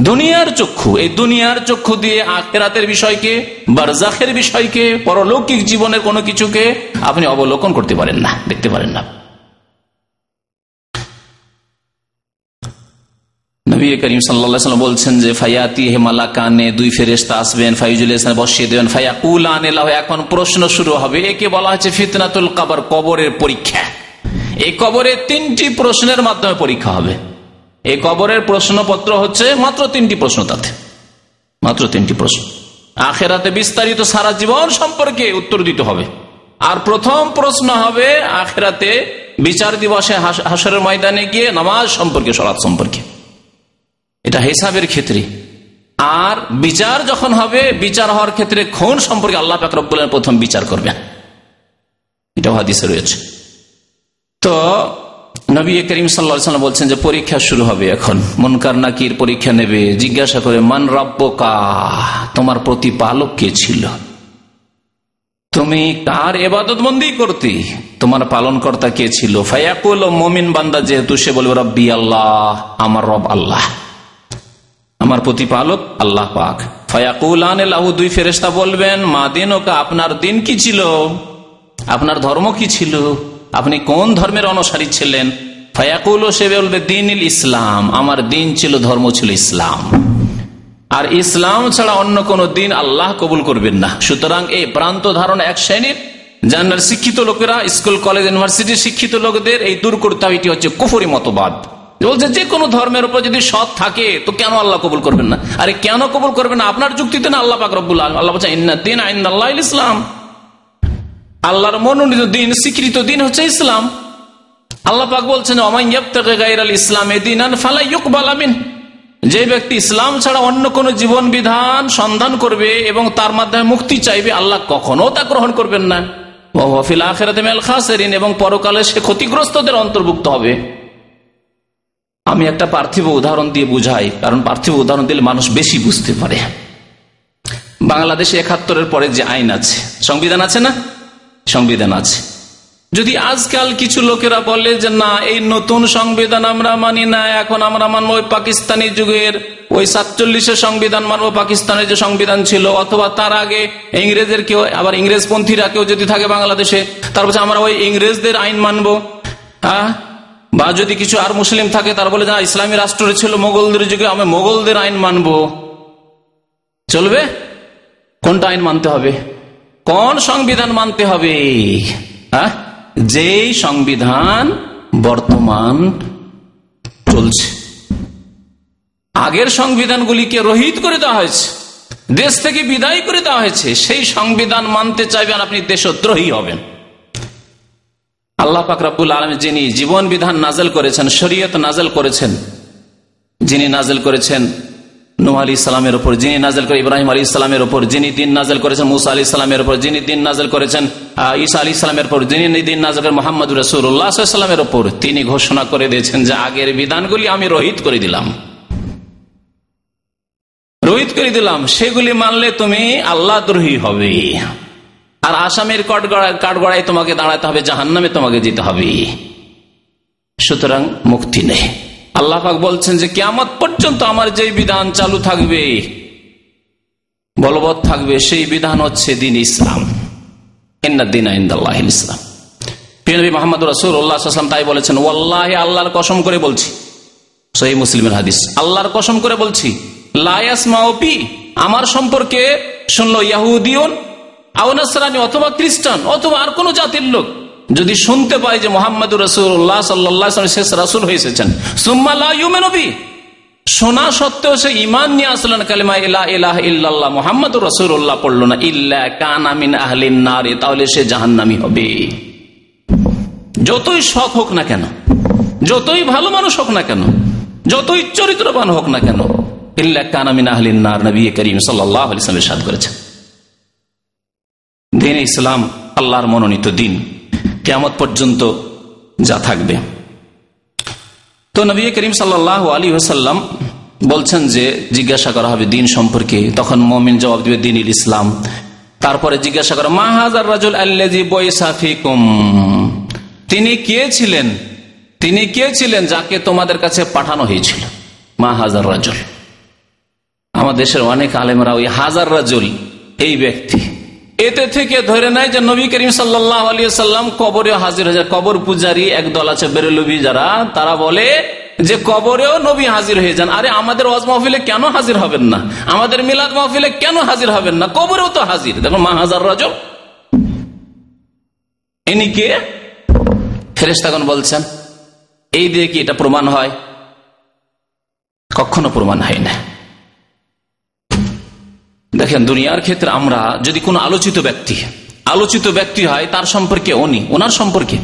দুনিয়ার চক্ষু, এই দুনিয়ার চক্ষু দিয়ে আখেরাতের বিষয়কে, বারজাখের বিষয়কে, পরলৌকিক জীবনের কোনো কিছুকে আপনি অবলোকন করতে পারেন না, দেখতে পারেন না। নবী করিম সাল্লাম বলছেন যে ফাইয়াতি হেমালা কানে দুই ফেরেস্তা আসবেন, ফাইজুল ইসলাম বসিয়ে দেবেন ফাইয়া কুল আনেলাহ এখন প্রশ্ন শুরু হবে, একে বলা হচ্ছে ফিতনাতুল কাবার, কবরের পরীক্ষা। এই কবরে তিনটি প্রশ্নের মাধ্যমে পরীক্ষা হবে। এই কবরের প্রশ্নপত্র হচ্ছে মাত্র তিনটি প্রশ্ন তাতে। মাত্র তিনটি প্রশ্ন। আখেরাতে বিস্তারিত সারা জীবন সম্পর্কে উত্তর দিতে হবে। আর প্রথম প্রশ্ন হবে, আখেরাতে বিচার দিবসে হাসরের ময়দানে গিয়ে নামাজ সম্পর্কে সরাত সম্পর্কে। এটা হিসাবের ক্ষেত্রে। আর বিচার যখন হবে, বিচার হওয়ার ক্ষেত্রে খুন সম্পর্কে আল্লাহ পাক রব্বুল্লাহ প্রথম বিচার করবেন। এটা হাদিসে রয়েছে। তো নবী করিম সাল্লাম বলছেন যে পরীক্ষা শুরু হবে এখন। মনকার নাকির পরীক্ষা নেবে, জিজ্ঞাসা করে, মান রব্বকা? তোমার প্রতিপালক কে ছিল? তুমি কার এবাদত বন্দি করতে? তোমার পালন কর্তা কে ছিল? ফায়াকুল মমিন বান্দা যেহেতু, সে বলবে, রব্বি আল্লাহ, আমার রব আল্লাহ। আমার প্রতিপালক আল্লাহ পাক। ফায়াকুল আনু দুই ফেরেস্তা বলবেন, মা দিন ওকা আপনার দিন কি ছিল? আপনার ধর্ম কি ছিল? আপনি কোন ধর্মের অনুসারী ছিলেন? ফায়াকুল, সে বলবে দিন ইসলাম, আমার দিন ছিল, ধর্ম ছিল ইসলাম। আর ইসলাম ছাড়া অন্য কোন দিন আল্লাহ কবুল করবেন না। সুতরাং এই প্রান্ত ধারণা এক শ্রেণির জানার শিক্ষিত লোকেরা, স্কুল, কলেজ, ইউনিভার্সিটির শিক্ষিত লোকদের এই দূর করতে হবে এটি হচ্ছে কুফরি মতবাদ। বলছে, যে কোনো ধর্মের উপর যদি সৎ থাকে, তো কেন আল্লাহ কবুল করবেন না? আরে, কেন কবুল করবেন না? আপনার যুক্তিতে না, আল্লাহ পাক আল্লাহ বলছে দিন আইন আল্লাহ ইসলাম। আল্লাহর মনোনীত দিন, স্বীকৃত দিন হচ্ছে ইসলাম। আল্লাহ পাক বলছেন ইসলাম যে ব্যক্তি ইসলাম ছাড়া অন্য কোন জীবন বিধান সন্ধান করবে এবং তার মাধ্যমে মুক্তি চাইবে, আল্লাহ কখনো তা গ্রহণ করবেন না। এবং পরকালে সে ক্ষতিগ্রস্তদের অন্তর্ভুক্ত হবে। আমি একটা পার্থিব উদাহরণ দিয়ে বুঝাই, কারণ পার্থিব উদাহরণ দিলে মানুষ বেশি বুঝতে পারে। বাংলাদেশে একাত্তরের পরে যে আইন আছে, সংবিধান আছে না? সংবিধান আছে। যদি আজকাল কিছু লোকেরা বলে যে, না, এই নতুন সংবিধান আমরা মানি না, এখন আমরা মানবো ওই পাকিস্তানি যুগের, ওই সাতচল্লিশের সংবিধান মানবো পাকিস্তানের যে সংবিধান ছিল, অথবা তার আগে ইংরেজের কেউ, আবার ইংরেজপন্থীরা কেউ যদি থাকে বাংলাদেশে, তার আমরা ওই ইংরেজদের আইন মানবো। হ্যাঁ বা যদি কিছু আর মুসলিম থাকে, তার বলে, না, ইসলামী রাষ্ট্র ছিল মোগলদের যুগে, আমি মোগলদের আইন মানব। চলবে? কোনটা আইন মানতে হবে? কোন সংবিধান মানতে হবে? হ্যাঁ? যেই সংবিধান বর্তমান চলছে। আগের সংবিধানগুলিকে রহিত করে দেওয়া হয়েছে, দেশ থেকে বিদায় করে দেওয়া হয়েছে। সেই সংবিধান মানতে চাইবেন, আপনি দেশদ্রোহী হবেন। আল্লাহ পাকরাবুল আলম যিনি জীবন বিধান নাজেল করেছেন, শরীয়ত নাজেল করেছেন, যিনি নাজেল করেছেন নুহ আলী ইসলামের উপর, যিনি নাজেল করে ইব্রাহিম আলী ইসলামের উপর, যিনি দিন নাজেল করেছেন মুসা আলী ইসলামের উপর, যিনি দিন নাজেল করেছেন ঈসা আলী ইসলামের উপর, যিনি দিন নাজেল করেন মোহাম্মদ রসুল্লাহামের উপর, তিনি ঘোষণা করে দিয়েছেন যে আগের বিধানগুলি আমি রহিত করে দিলাম। রোহিত করে দিলাম, সেগুলি মানলে তুমি আল্লাহ দ্রোহী হবে। আর আসামের কাঠগড়ায় তোমাকে দাঁড়াতে হবে জাহান নামে তোমাকে যেতে হবে। সুতরাং মুক্তি নেই আল্লাহ বলছেন যে কেমত পর্যন্ত আমার যে বিধান চালু থাকবে, বলবৎ থাকবে, সেই বিধান হচ্ছে দিন ইসলাম। দিন ইসলাম। মোহাম্মদ রসুল্লাহাম তাই বলেছেন ওল্লাহ আল্লাহর কসম করে বলছি। সহি মুসলিমের হাদিস। আল্লাহর কসম করে বলছি লায়াস মাওপি আমার সম্পর্কে শুনলো ইয়াহুদিয়ন আউনাসরানি অথবা খ্রিস্টান অথবা আর কোন জাতির লোক যদি শুনতে পাই যে মোহাম্মদ রসুল্লাহ সাল্লাহ শেষ রাসুল হয়েছেন সুম্মালি শোনা সত্ত্বেও সে ইমান নিয়ে আসলেন কালিমা ইলাহ ইলাহ ইল্লাল্লাহ মোহাম্মদ রসুল্লাহ পড়ল না, ইল্লা কানামিন আহলিন নারে, তাহলে সে জাহান্নামি হবে। যতই শখ হোক না কেন, যতই ভালো মানুষ হোক না কেন, যতই চরিত্রবান হোক না কেন, ইল্লা কানামিন আহলিন নার, নবী করিম সাল্লাহ আলিয়ামের সাদ করেছেন। দিন ইসলাম আল্লাহর মনোনীত দিন। কেমত পর্যন্ত যা থাকবে। তো নবী করিম সাল্লাহ আলী হাসাল্লাম বলছেন যে, জিজ্ঞাসা করা হবে দিন সম্পর্কে। তখন মমিন জবাব দিবে দিন ইসলাম। তারপরে জিজ্ঞাসা করা মাহাজার রাজুল আল্লাজি বৈসাফিকুম তিনি কে ছিলেন? তিনি কে ছিলেন যাকে তোমাদের কাছে পাঠানো হয়েছিল? মা হাজার রাজুল। আমার দেশের অনেক আলেমরা ওই হাজার রাজুল, এই ব্যক্তি। এতে থেকে ধরে নেয় যে নবী করিম সাল্লাম কবরে হাজির হয়ে যায়। কবর পূজারী একদল আছে বেরলবি যারা, তারা বলে যে কবরেও নবী হাজির হয়ে যান। আরে আমাদের ওয়াজ মাহফিলে কেন হাজির হবেন না? আমাদের মিলাদ মাহফিলে কেন হাজির হবেন না? কবরেও তো হাজির। দেখো মা হাজার রাজ ইনি কে? বলছেন, এই দিয়ে কি এটা প্রমাণ হয়? কখনো প্রমাণ হয় না। দেখেন, দুনিয়ার ক্ষেত্রে আমরা যদি কোনো আলোচিত ব্যক্তি আলোচিত ব্যক্তি হয়, তার সম্পর্কে উনি, ওনার সম্পর্কে।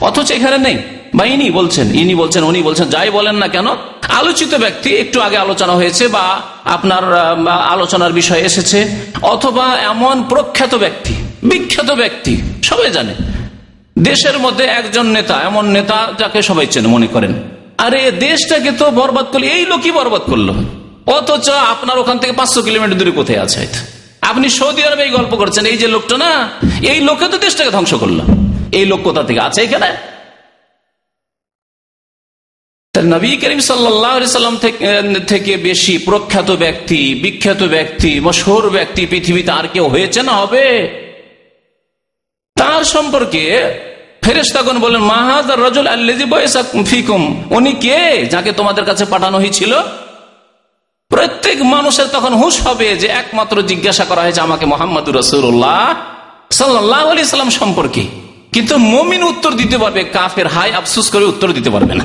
অথচ এখানে নেই। বা ইনি বলছেন ইনি বলছেন, উনি বলছেন, যাই বলেন না কেন, আলোচিত ব্যক্তি একটু আগে আলোচনা হয়েছে বা আপনার আলোচনার বিষয় এসেছে, অথবা এমন প্রখ্যাত ব্যক্তি, বিখ্যাত ব্যক্তি, সবাই জানে। দেশের মধ্যে একজন নেতা, এমন নেতা যাকে সবাই চেনে, মনে করেন। আরে, দেশটাকে তো বরবাদ করল, এই লোকই বরবাদ করল। অথচ আপনার ওখান থেকে পাঁচশো কিলোমিটার দূরে কোথায় আছে? আপনি সৌদি আরবে এই গল্প করছেন, এই যে লোকটা না, এই লোকে তো দেশটাকে ধ্বংস করল। এই লোক কোথা থেকে আছে এখানে? নবী করিম সাল্লাম থেকে বেশি প্রখ্যাত ব্যক্তি, বিখ্যাত ব্যক্তি, মশহুর ব্যক্তি পৃথিবীতে আর কেউ হয়েছে না, হবে? তার সম্পর্কে ফেরেস্তাগণ বলেন মাহাজ রজুল আল্লেজি ফিকুম। উনি কে? যাকে তোমাদের কাছে পাঠানো হয়েছিল প্রত্যেক মানুষের তখন হুশ হবে যে একমাত্র জিজ্ঞাসা করা হয়েছে আমাকে মোহাম্মদ রসুল্লাহ সাল্লাহ আলি সাল্লাম সম্পর্কে। কিন্তু মমিন উত্তর দিতে পারবে, কাফের হাই আফসুস করে উত্তর দিতে পারবে না।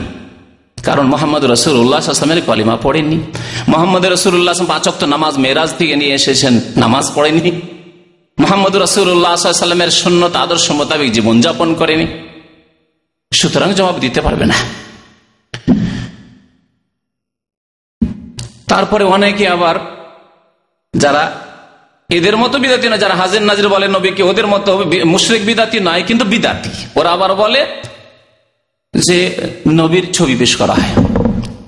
কারণ মোহাম্মদ রসুল্লাহামের কলিমা পড়েননি। মোহাম্মদ নামাজ, মেরাজ থেকে নিয়ে এসেছেন, নামাজ পড়েনি মোহাম্মদ রসুল্লাহামের সন্ন্যত আদর্শ মোতাবেক জীবনযাপন করেনি। সুতরাং জবাব দিতে পারবে না। তারপরে অনেকে আবার যারা এদের মতো বিদাতি না, যারা হাজির নাজির বলে নবীকে ওদের মতো মুশরিক বিদাতি নয় কিন্তু বিদাতি। ওরা আবার বলে যে নবীর ছবি পেশ করা হয়।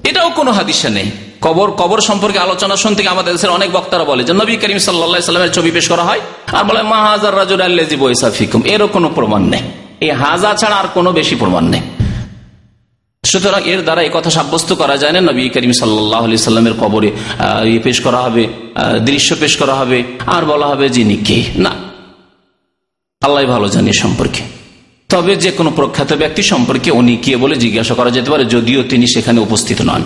এটাও কোনো হাদিসে নেই। কবর কবর সম্পর্কে আলোচনা শুনতে আমাদের দেশের অনেক বক্তারা বলে যে নবী করিম সাল্লা ছবি পেশ করা হয় আর বলে মাহাজার রাজুর আল্লাজি বৈসা ফিকুম। এরও কোনো প্রমাণ নেই। এই হাজা ছাড়া আর কোনো বেশি প্রমাণ নেই। সুতরাং এর দ্বারা এই কথা সাব্যস্ত করা যায় না, নবী করিম সাল্লাহ সাল্লামের কবরে ইয়ে পেশ করা হবে দৃশ্য পেশ করা হবে, আর বলা হবে যিনি কে? না। আল্লাহ ভালো জানি সম্পর্কে। তবে যে কোনো প্রখ্যাত ব্যক্তি সম্পর্কে উনি কে বলে জিজ্ঞাসা করা যেতে পারে, যদিও তিনি সেখানে উপস্থিত নন।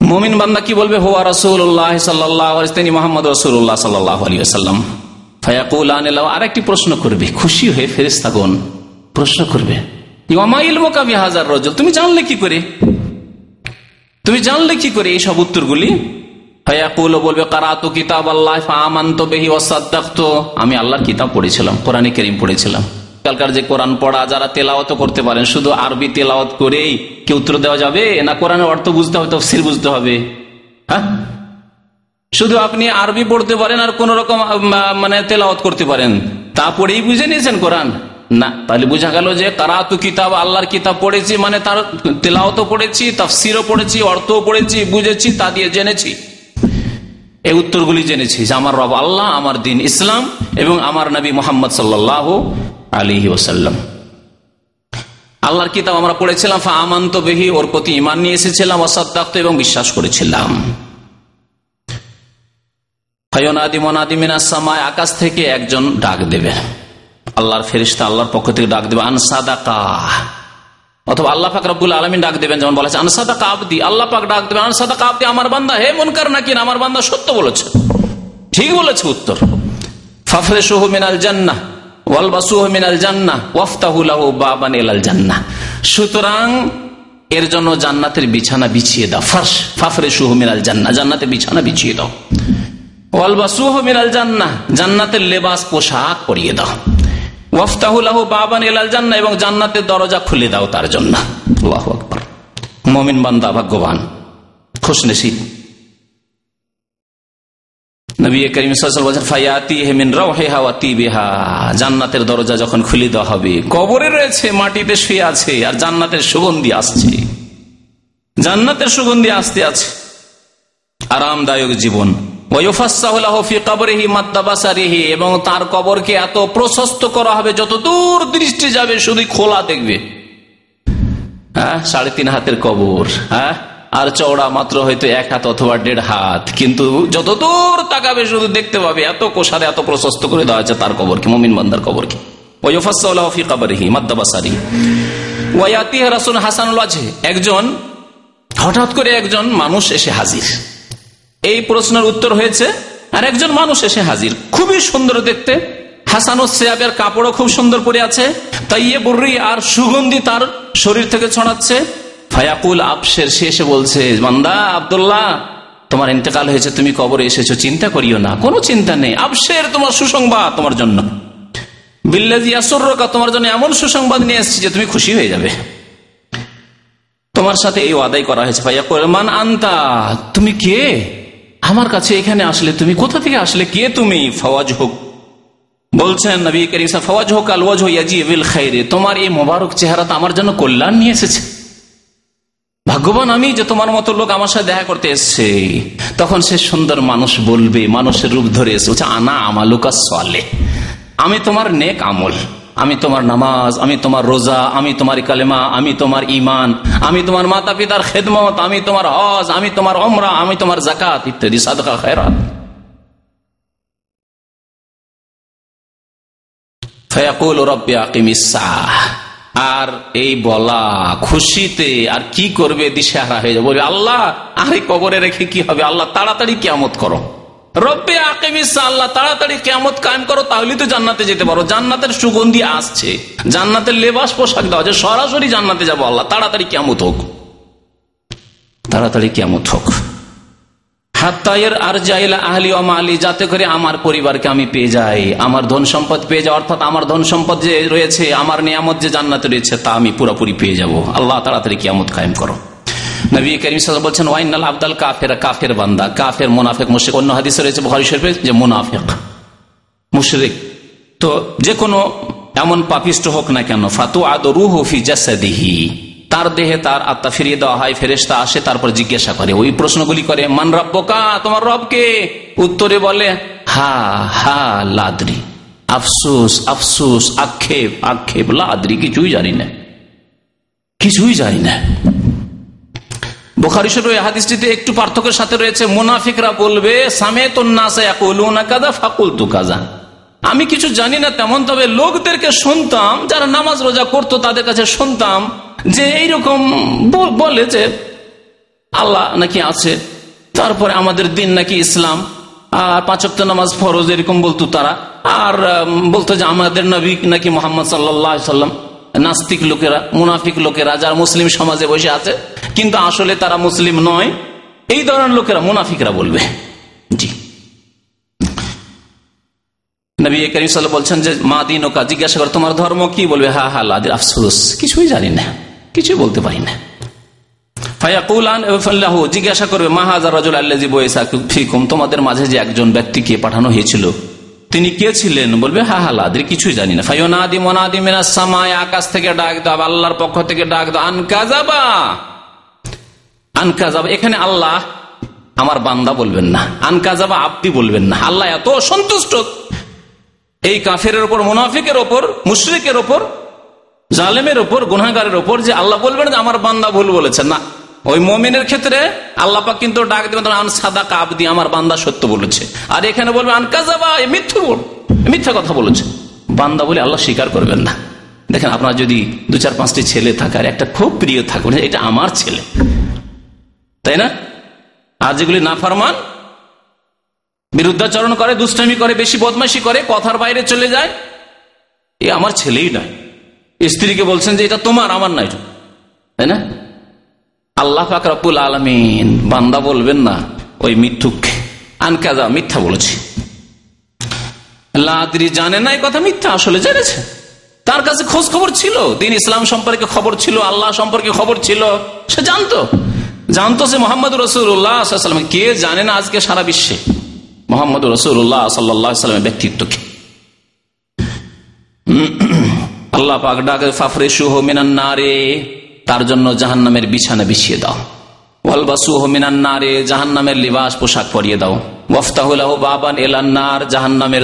মমিন বান্দা কি বলবে? হোয়া রসুল্লাহ সাল্লাহ তিনি মোহাম্মদ রসুল্লাহ সাল্লাহ আলী আসাল্লাম আর একটি প্রশ্ন করবে। খুশি হয়ে ফেরিস্তাগন প্রশ্ন করবে। হাজার তুমি জানলে কি করে তুমি জানলে কি করে এইসব উত্তরগুলি বলবে কারাতু কিতাব আল্লাহ বেহি আমি আল্লাহর কিতাব পড়েছিলাম কোরআন করিম পড়েছিলাম। কালকার যে কোরআন পড়া, যারা তেলাওয়াত করতে পারেন, শুধু আরবি তেলাওয়াত করেই কি উত্তর দেওয়া যাবে? না কোরআনের অর্থ বুঝতে হবে তফসির বুঝতে হবে। হ্যাঁ? শুধু আপনি আরবি পড়তে পারেন আর কোন রকম মানে তেলাওয়াত করতে পারেন। তা পড়েই বুঝে নিয়েছেন কোরআন না, তাহলে বোঝা গেল যে কারাতু কিতাব, আল্লাহর কিতাব পড়েছি মানে তার তেলাও তো পড়েছি, তাফসিরও পড়েছি, অর্থও পড়েছি, বুঝেছি, তা দিয়ে জেনেছি। এই উত্তরগুলি জেনেছি যে আমার রব আল্লাহ, আমার দিন ইসলাম এবং আমার নবী মোহাম্মদ সাল্লাহ আলী ওসাল্লাম আল্লাহর কিতাব আমরা পড়েছিলাম ফা আমান্ত বেহি, ওর প্রতি ইমান নিয়ে এসেছিলাম অসাদ্দাক্ত এবং বিশ্বাস করেছিলাম। আকাশ থেকে একজন ডাক দেবে। আল্লাহর ফেরিস্তা আল্লাহর পক্ষ থেকে ডাক দেবে আনসাদাকা অথবা আল্লাহ পাক রব্বুল আলমিন ডাক দেবেন, যেমন বলেছে আনসাদা কাবদি আল্লাহ পাক ডাক দেবেন আনসাদা কাবদি আমার বান্দা, হে মন কার নাকি আমার বান্দা সত্য বলেছে। ঠিক বলেছে উত্তর। ফাফরে সোহ মিনাল জান্না সুতরাং এর জন্য জান্নাতের বিছানা বিছিয়ে দাও। ফার্স ফাফরে সুহ মিনাল জান্না জান্নাতের বিছানা বিছিয়ে দাও। ওয়ালবাসুহ মিনাল জান্না জান্নাতের লেবাস পোশাক পরিয়ে দাও। ওয়াফতাহুল্লাহ বাবান এলাল জান্না এবং জান্নাতের দরজা খুলে দাও তার জন্য। মমিন বান্দা ভাগ্যবান, খুশ নসিব। জান্নাতের দরজা যখন খুলে দেওয়া হবে, কবরে রয়েছে, মাটিতে শুয়ে আছে, আর জান্নাতের সুগন্ধি আসছে। জান্নাতের সুগন্ধি আসতে আছে। আরামদায়ক জীবন। এবং তার কবরকে এত প্রশস্ত করা হবে যত দূর দৃষ্টি যাবে, শুধু খোলা দেখবে। হ্যাঁ সাড়ে তিন হাতের কবর হ্যাঁ? আর চওড়া মাত্র হয়তো এক হাত অথবা দেড় হাত, কিন্তু যত দূর তাকাবে, শুধু দেখতে পাবে, এত কোষারে এত প্রশস্ত করে দেওয়া হয়েছে তার কবরকে, মমিন বান্দার কবরকে। একজন, হঠাৎ করে একজন মানুষ এসে হাজির। এই প্রশ্নের উত্তর হয়েছে, আর একজন মানুষ এসে হাজির। খুবই সুন্দর দেখতে। হাসান সেয়াবের কাপড়ও খুব সুন্দর পরে আছে। তাই ইয়ে বর্রি আর সুগন্ধি তার শরীর থেকে ছড়াচ্ছে। ফায়াকুল আপসের সে এসে বলছে মান্দা আবদুল্লাহ, তোমার ইন্তেকাল হয়েছে, তুমি কবরে এসেছ, চিন্তা করিও না, কোনো চিন্তা নেই। আপসের তোমার সুসংবাদ তোমার জন্য। বিল্লাজি আসর তোমার জন্য এমন সুসংবাদ নিয়ে এসেছি যে তুমি খুশি হয়ে যাবে। তোমার সাথে এই ওয়াদাই করা হয়েছে। ভাইয়া মান আন্তা, তুমি কে? আমার কাছে এখানে আসলে তুমি কোথা থেকে আসলে? কে তুমি? ফওয়াজ হোক। বলছেন নবী করিম ফওয়াজ হোক আলওয়াজ ইয়াজিবিল খাইরে। তোমার এই মোবারক চেহারা তো আমার জন্য কল্যাণ নিয়ে এসেছে। ভাগ্যবান আমি যে তোমার মতো লোক আমার সাথে দেখা করতে এসছে। তখন সে সুন্দর মানুষ বলবে, মানুষের রূপ ধরে এসে আনা আমালুকা সলে আমি তোমার নেক আমল। আমি তোমার নামাজ, আমি তোমার রোজা, আমি তোমার কালেমা, আমি তোমার ইমান আমি তোমার মাতা পিতার খেদমত, আমি তোমার হজ, আমি তোমার অমরা আমি তোমার জাকাত ইত্যাদি, সাদকা খেরাত আর এই বলা খুশিতে আর কি করবে, দিশেহারা হয়ে যাবে। আল্লাহ, আরে কবরে রেখে কি হবে? আল্লাহ, তাড়াতাড়ি কেমত করো। রব্বে আকিমিসা আল্লাহ তাড়াতাড়ি কেমত কায়েম করো তাহলে তো জান্নাতে যেতে পারো। জান্নাতের সুগন্ধি আসছে। জান্নাতের লেবাস পোশাক দেওয়া যে সরাসরি জান্নাতে যাব আল্লাহ, তাড়াতাড়ি কেমত হোক। তাড়াতাড়ি কেমত হোক। আহলি যাতে করে আমার পরিবারকে আমি পেয়ে যাই। আমার ধন সম্পদ পেয়ে যাই, অর্থাৎ আমার ধন সম্পদ যে রয়েছে, আমার নিয়ামত যে জান্নাতে রয়েছে, তা আমি পুরোপুরি পেয়ে যাব। আল্লাহ, তাড়াতাড়ি কিয়ামত কায়েম করো। নবী করিম বলছেন ওয়াইনাল আবদাল কাফের কাফের বান্দা, কাফের মোনাফেক। মুশরিক, অন্য হাদিসে রয়েছে ভরি শরীফে যে মোনাফেক, মুশরিক। তো যে কোনো এমন পাপিষ্ট হোক না কেন ফাতু আদ রুহ ফি জাসাদিহি। তার দেহে তার আত্মা ফিরিয়ে দেওয়া হয় ফেরেস্তা আসে, তারপর জিজ্ঞাসা করে। ওই প্রশ্নগুলি করে, মান রব্বকা? তোমার রবকে? উত্তরে বলে, হা হা, লাদ্রি। আফসুস আফসুস, আক্ষেপ আক্ষেপ, লাদ্রি, কিছুই জানি না। কিছুই জানি না। বোখারি হাদিসটিতে একটু পার্থক্যের সাথে রয়েছে, মুনাফিকরা বলবে সামে কাদা কাজা আমি কিছু জানি না তেমন, তবে লোকদেরকে শুনতাম, যারা নামাজ রোজা করতো তাদের কাছে শুনতাম যে এইরকম বলে যে আল্লাহ নাকি আছে, তারপরে আমাদের দিন নাকি ইসলাম, আর পাঁচক্ত নামাজ ফরজ, এরকম বলতো তারা। আর বলতো যে আমাদের নবী নাকি মোহাম্মদ সাল্লাম নাস্তিক লোকেরা, মুনাফিক লোকেরা যারা মুসলিম সমাজে বসে আছে, কিন্তু আসলে তারা মুসলিম নয়, এই ধরনের লোকেরা মুনাফিকরা বলবে। জি। নবী সাল বলছেন যে, মা দিন ওকা জিজ্ঞাসা করে, তোমার ধর্ম কি? বলবে হা হা লাদির আফসোস, কিছুই জানি না, কিছুই বলতে পারি না। জিজ্ঞাসা করবে মাহাজার তোমাদের মাঝে যে একজন ব্যক্তিকে পাঠানো হয়েছিল তিনি কে ছিলেন? বলবে, হা হা কিছুই জানি না। ফাইনাদি মনাদি মেনা সামায় আকাশ থেকে ডাক দাও, আল্লাহর পক্ষ থেকে ডাক দাও। আনকাজাবা! আনকাজাবা, এখানে আল্লাহ আমার বান্দা বলবেন না। আনকাজাবা আপনি বলবেন না। আল্লাহ এত সন্তুষ্ট এই কাফের ওপর, মুনাফিকের ওপর, মুশ্রিকের ওপর, জালেমের ওপর গুনাগারের ওপর যে আল্লাহ বলবেন যে, আমার বান্দা ভুল বলেছেন। না ওই মমিনের ক্ষেত্রে আল্লাপা কিন্তু ডাক দেবেন, আন সাদা কাপ দিয়ে আমার বান্দা সত্য বলেছে। আর এখানে বলবে আনকাজাবা মিথ্যু মিথ্যা কথা বলেছে। বান্দা বলে আল্লাহ স্বীকার করবেন না। দেখেন, আপনার যদি দু চার পাঁচটি ছেলে থাকে আর একটা খুব প্রিয় থাকবে এটা আমার ছেলে। তাই না? আর যেগুলি না ফারমান বিরুদ্ধাচরণ করে, দুষ্টামি করে, বেশি বদমাসি করে, কথার বাইরে চলে যায়, এ আমার ছেলেই নয়। স্ত্রীকে বলছেন যে, এটা তোমার, আমার নয় তাই না? আল্লাহ ফাকরাবুল আলমিন, বান্দা বলবেন না, ওই মিথ্যুক। আনকাজা মিথ্যা বলেছি। লাদ্রি জানে না এই কথা, মিথ্যা আসলে জেনেছে। তার কাছে খোঁজ খবর ছিল, দিন ইসলাম সম্পর্কে খবর ছিল, আল্লাহ সম্পর্কে খবর ছিল, সে জানতো। জানতো সে মোহাম্মদ রসুল্লাহ কে জানে না আজকে সারা বিশ্বে মোহাম্মদ রসুল্লাহ সাল্লামের ব্যক্তিত্বকে। আল্লাহ পাক ডাকে ফাফরে সুহ মিনান্নারে তার জন্য জাহান নামের বিছানা বিছিয়ে দাও। ওয়ালবাসু মিনান্নারে জাহান নামের লিবাস পোশাক পরিয়ে দাও। ওয়ফতাহুল্লাহ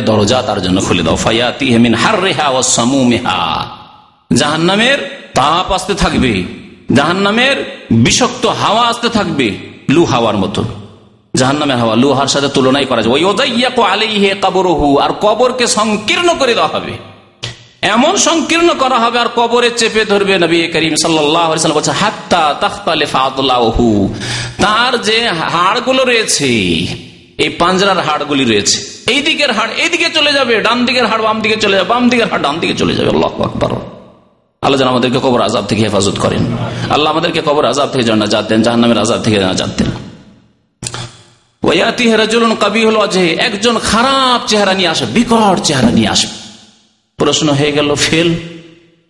দরজা তার জন্য খুলে দাও। হার রেহা মেহা তাপ আসতে থাকবে বিষাক্ত হাওয়া আসতে থাকবে, লু হাওয়ার জাহান্নামের হাওয়া লোহার সাথে করা যায়। আলিহে কাবরহু, আর কবরকে সংকীর্ণ করে দেওয়া হবে। এমন সংকীর্ণ করা হবে আর কবরে চেপে ধরবে নবী করিম সাল্লাম, বলছে তার যে হাড়গুলো রয়েছে, এই পাঞ্জরার হাড়গুলি রয়েছে এই দিকের হাড় এইদিকে চলে যাবে ডান দিকের হাড় বাম দিকে চলে যাবে বাম দিকের হাড় ডান দিকে চলে যাবে, আল্লাহ আকবর। আল্লাহ যেন আমাদেরকে কবর আজাব থেকে হেফাজত করেন। আল্লাহ আমাদেরকে কবর আজাব থেকে জানা যাতেন জাহান্নামের আজাব থেকে জানা যাতেন একজন খারাপ চেহারা নিয়ে আসে বিকট চেহারা নিয়ে আসবে। প্রশ্ন হয়ে গেল, ফেল।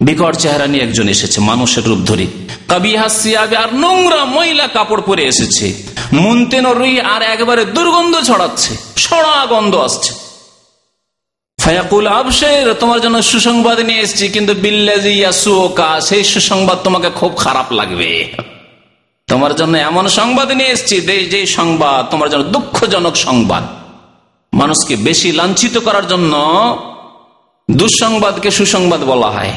বিকট চেহারা নিয়ে একজন এসেছে, মানুষের রূপ ধরে। কবি হাসিয়াবে আর নোংরা মহিলা কাপড় পরে এসেছে। মুনতেন রুই আর একবারে দুর্গন্ধ ছড়াচ্ছে, সড়া গন্ধ আসছে। ফায়াকুল, আবশের, তোমার জন্য সুসংবাদ নিয়ে এসেছি, কিন্তু বিল্লাজি ইয়াসুকা সেই সুসংবাদ তোমাকে খুব খারাপ লাগবে। তোমার জন্য এমন সংবাদ নিয়ে এসেছি, যে সংবাদ তোমার জন্য দুঃখজনক সংবাদ। মানুষকে বেশি লাঞ্ছিত করার জন্য দুঃসংবাদকে সুসংবাদ বলা হয়।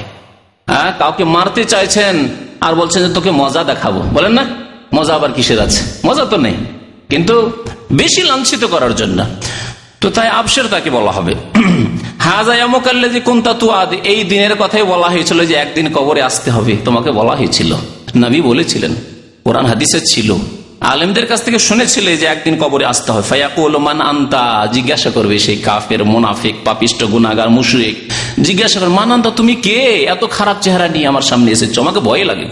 হ্যাঁ কাউকে মারতে চাইছেন আর বলছেন যে তোকে মজা দেখাবো। বলেন না, মজা আবার কিসের আছে? মজা তো নেই। কিন্তু বেশি লাঞ্ছিত করার জন্য। তো তাই আবসের তাকে বলা হবে। হাজায়ামুকাল্লাজি কোনটা তু আদ এই দিনের কথাই বলা হয়েছিল যে একদিন কবরে আসতে হবে। তোমাকে বলা হয়েছিল। নবী বলেছিলেন, কোরআন হাদিসে ছিল। আলেমদের কাছ থেকে শুনেছিলে যে একদিন কবরে আসতে হয়? ফায়াকুল মান আন্তা? জিজ্ঞাসা করবে সেই কাফের, মোনাফিক, পাপিষ্ট গুনাগার মুশরিক। জিজ্ঞাসা করবে, মান আন্তা, তুমি কে? এত খারাপ চেহারা নিয়ে আমার সামনে এসেছ, আমাকে ভয় লাগে।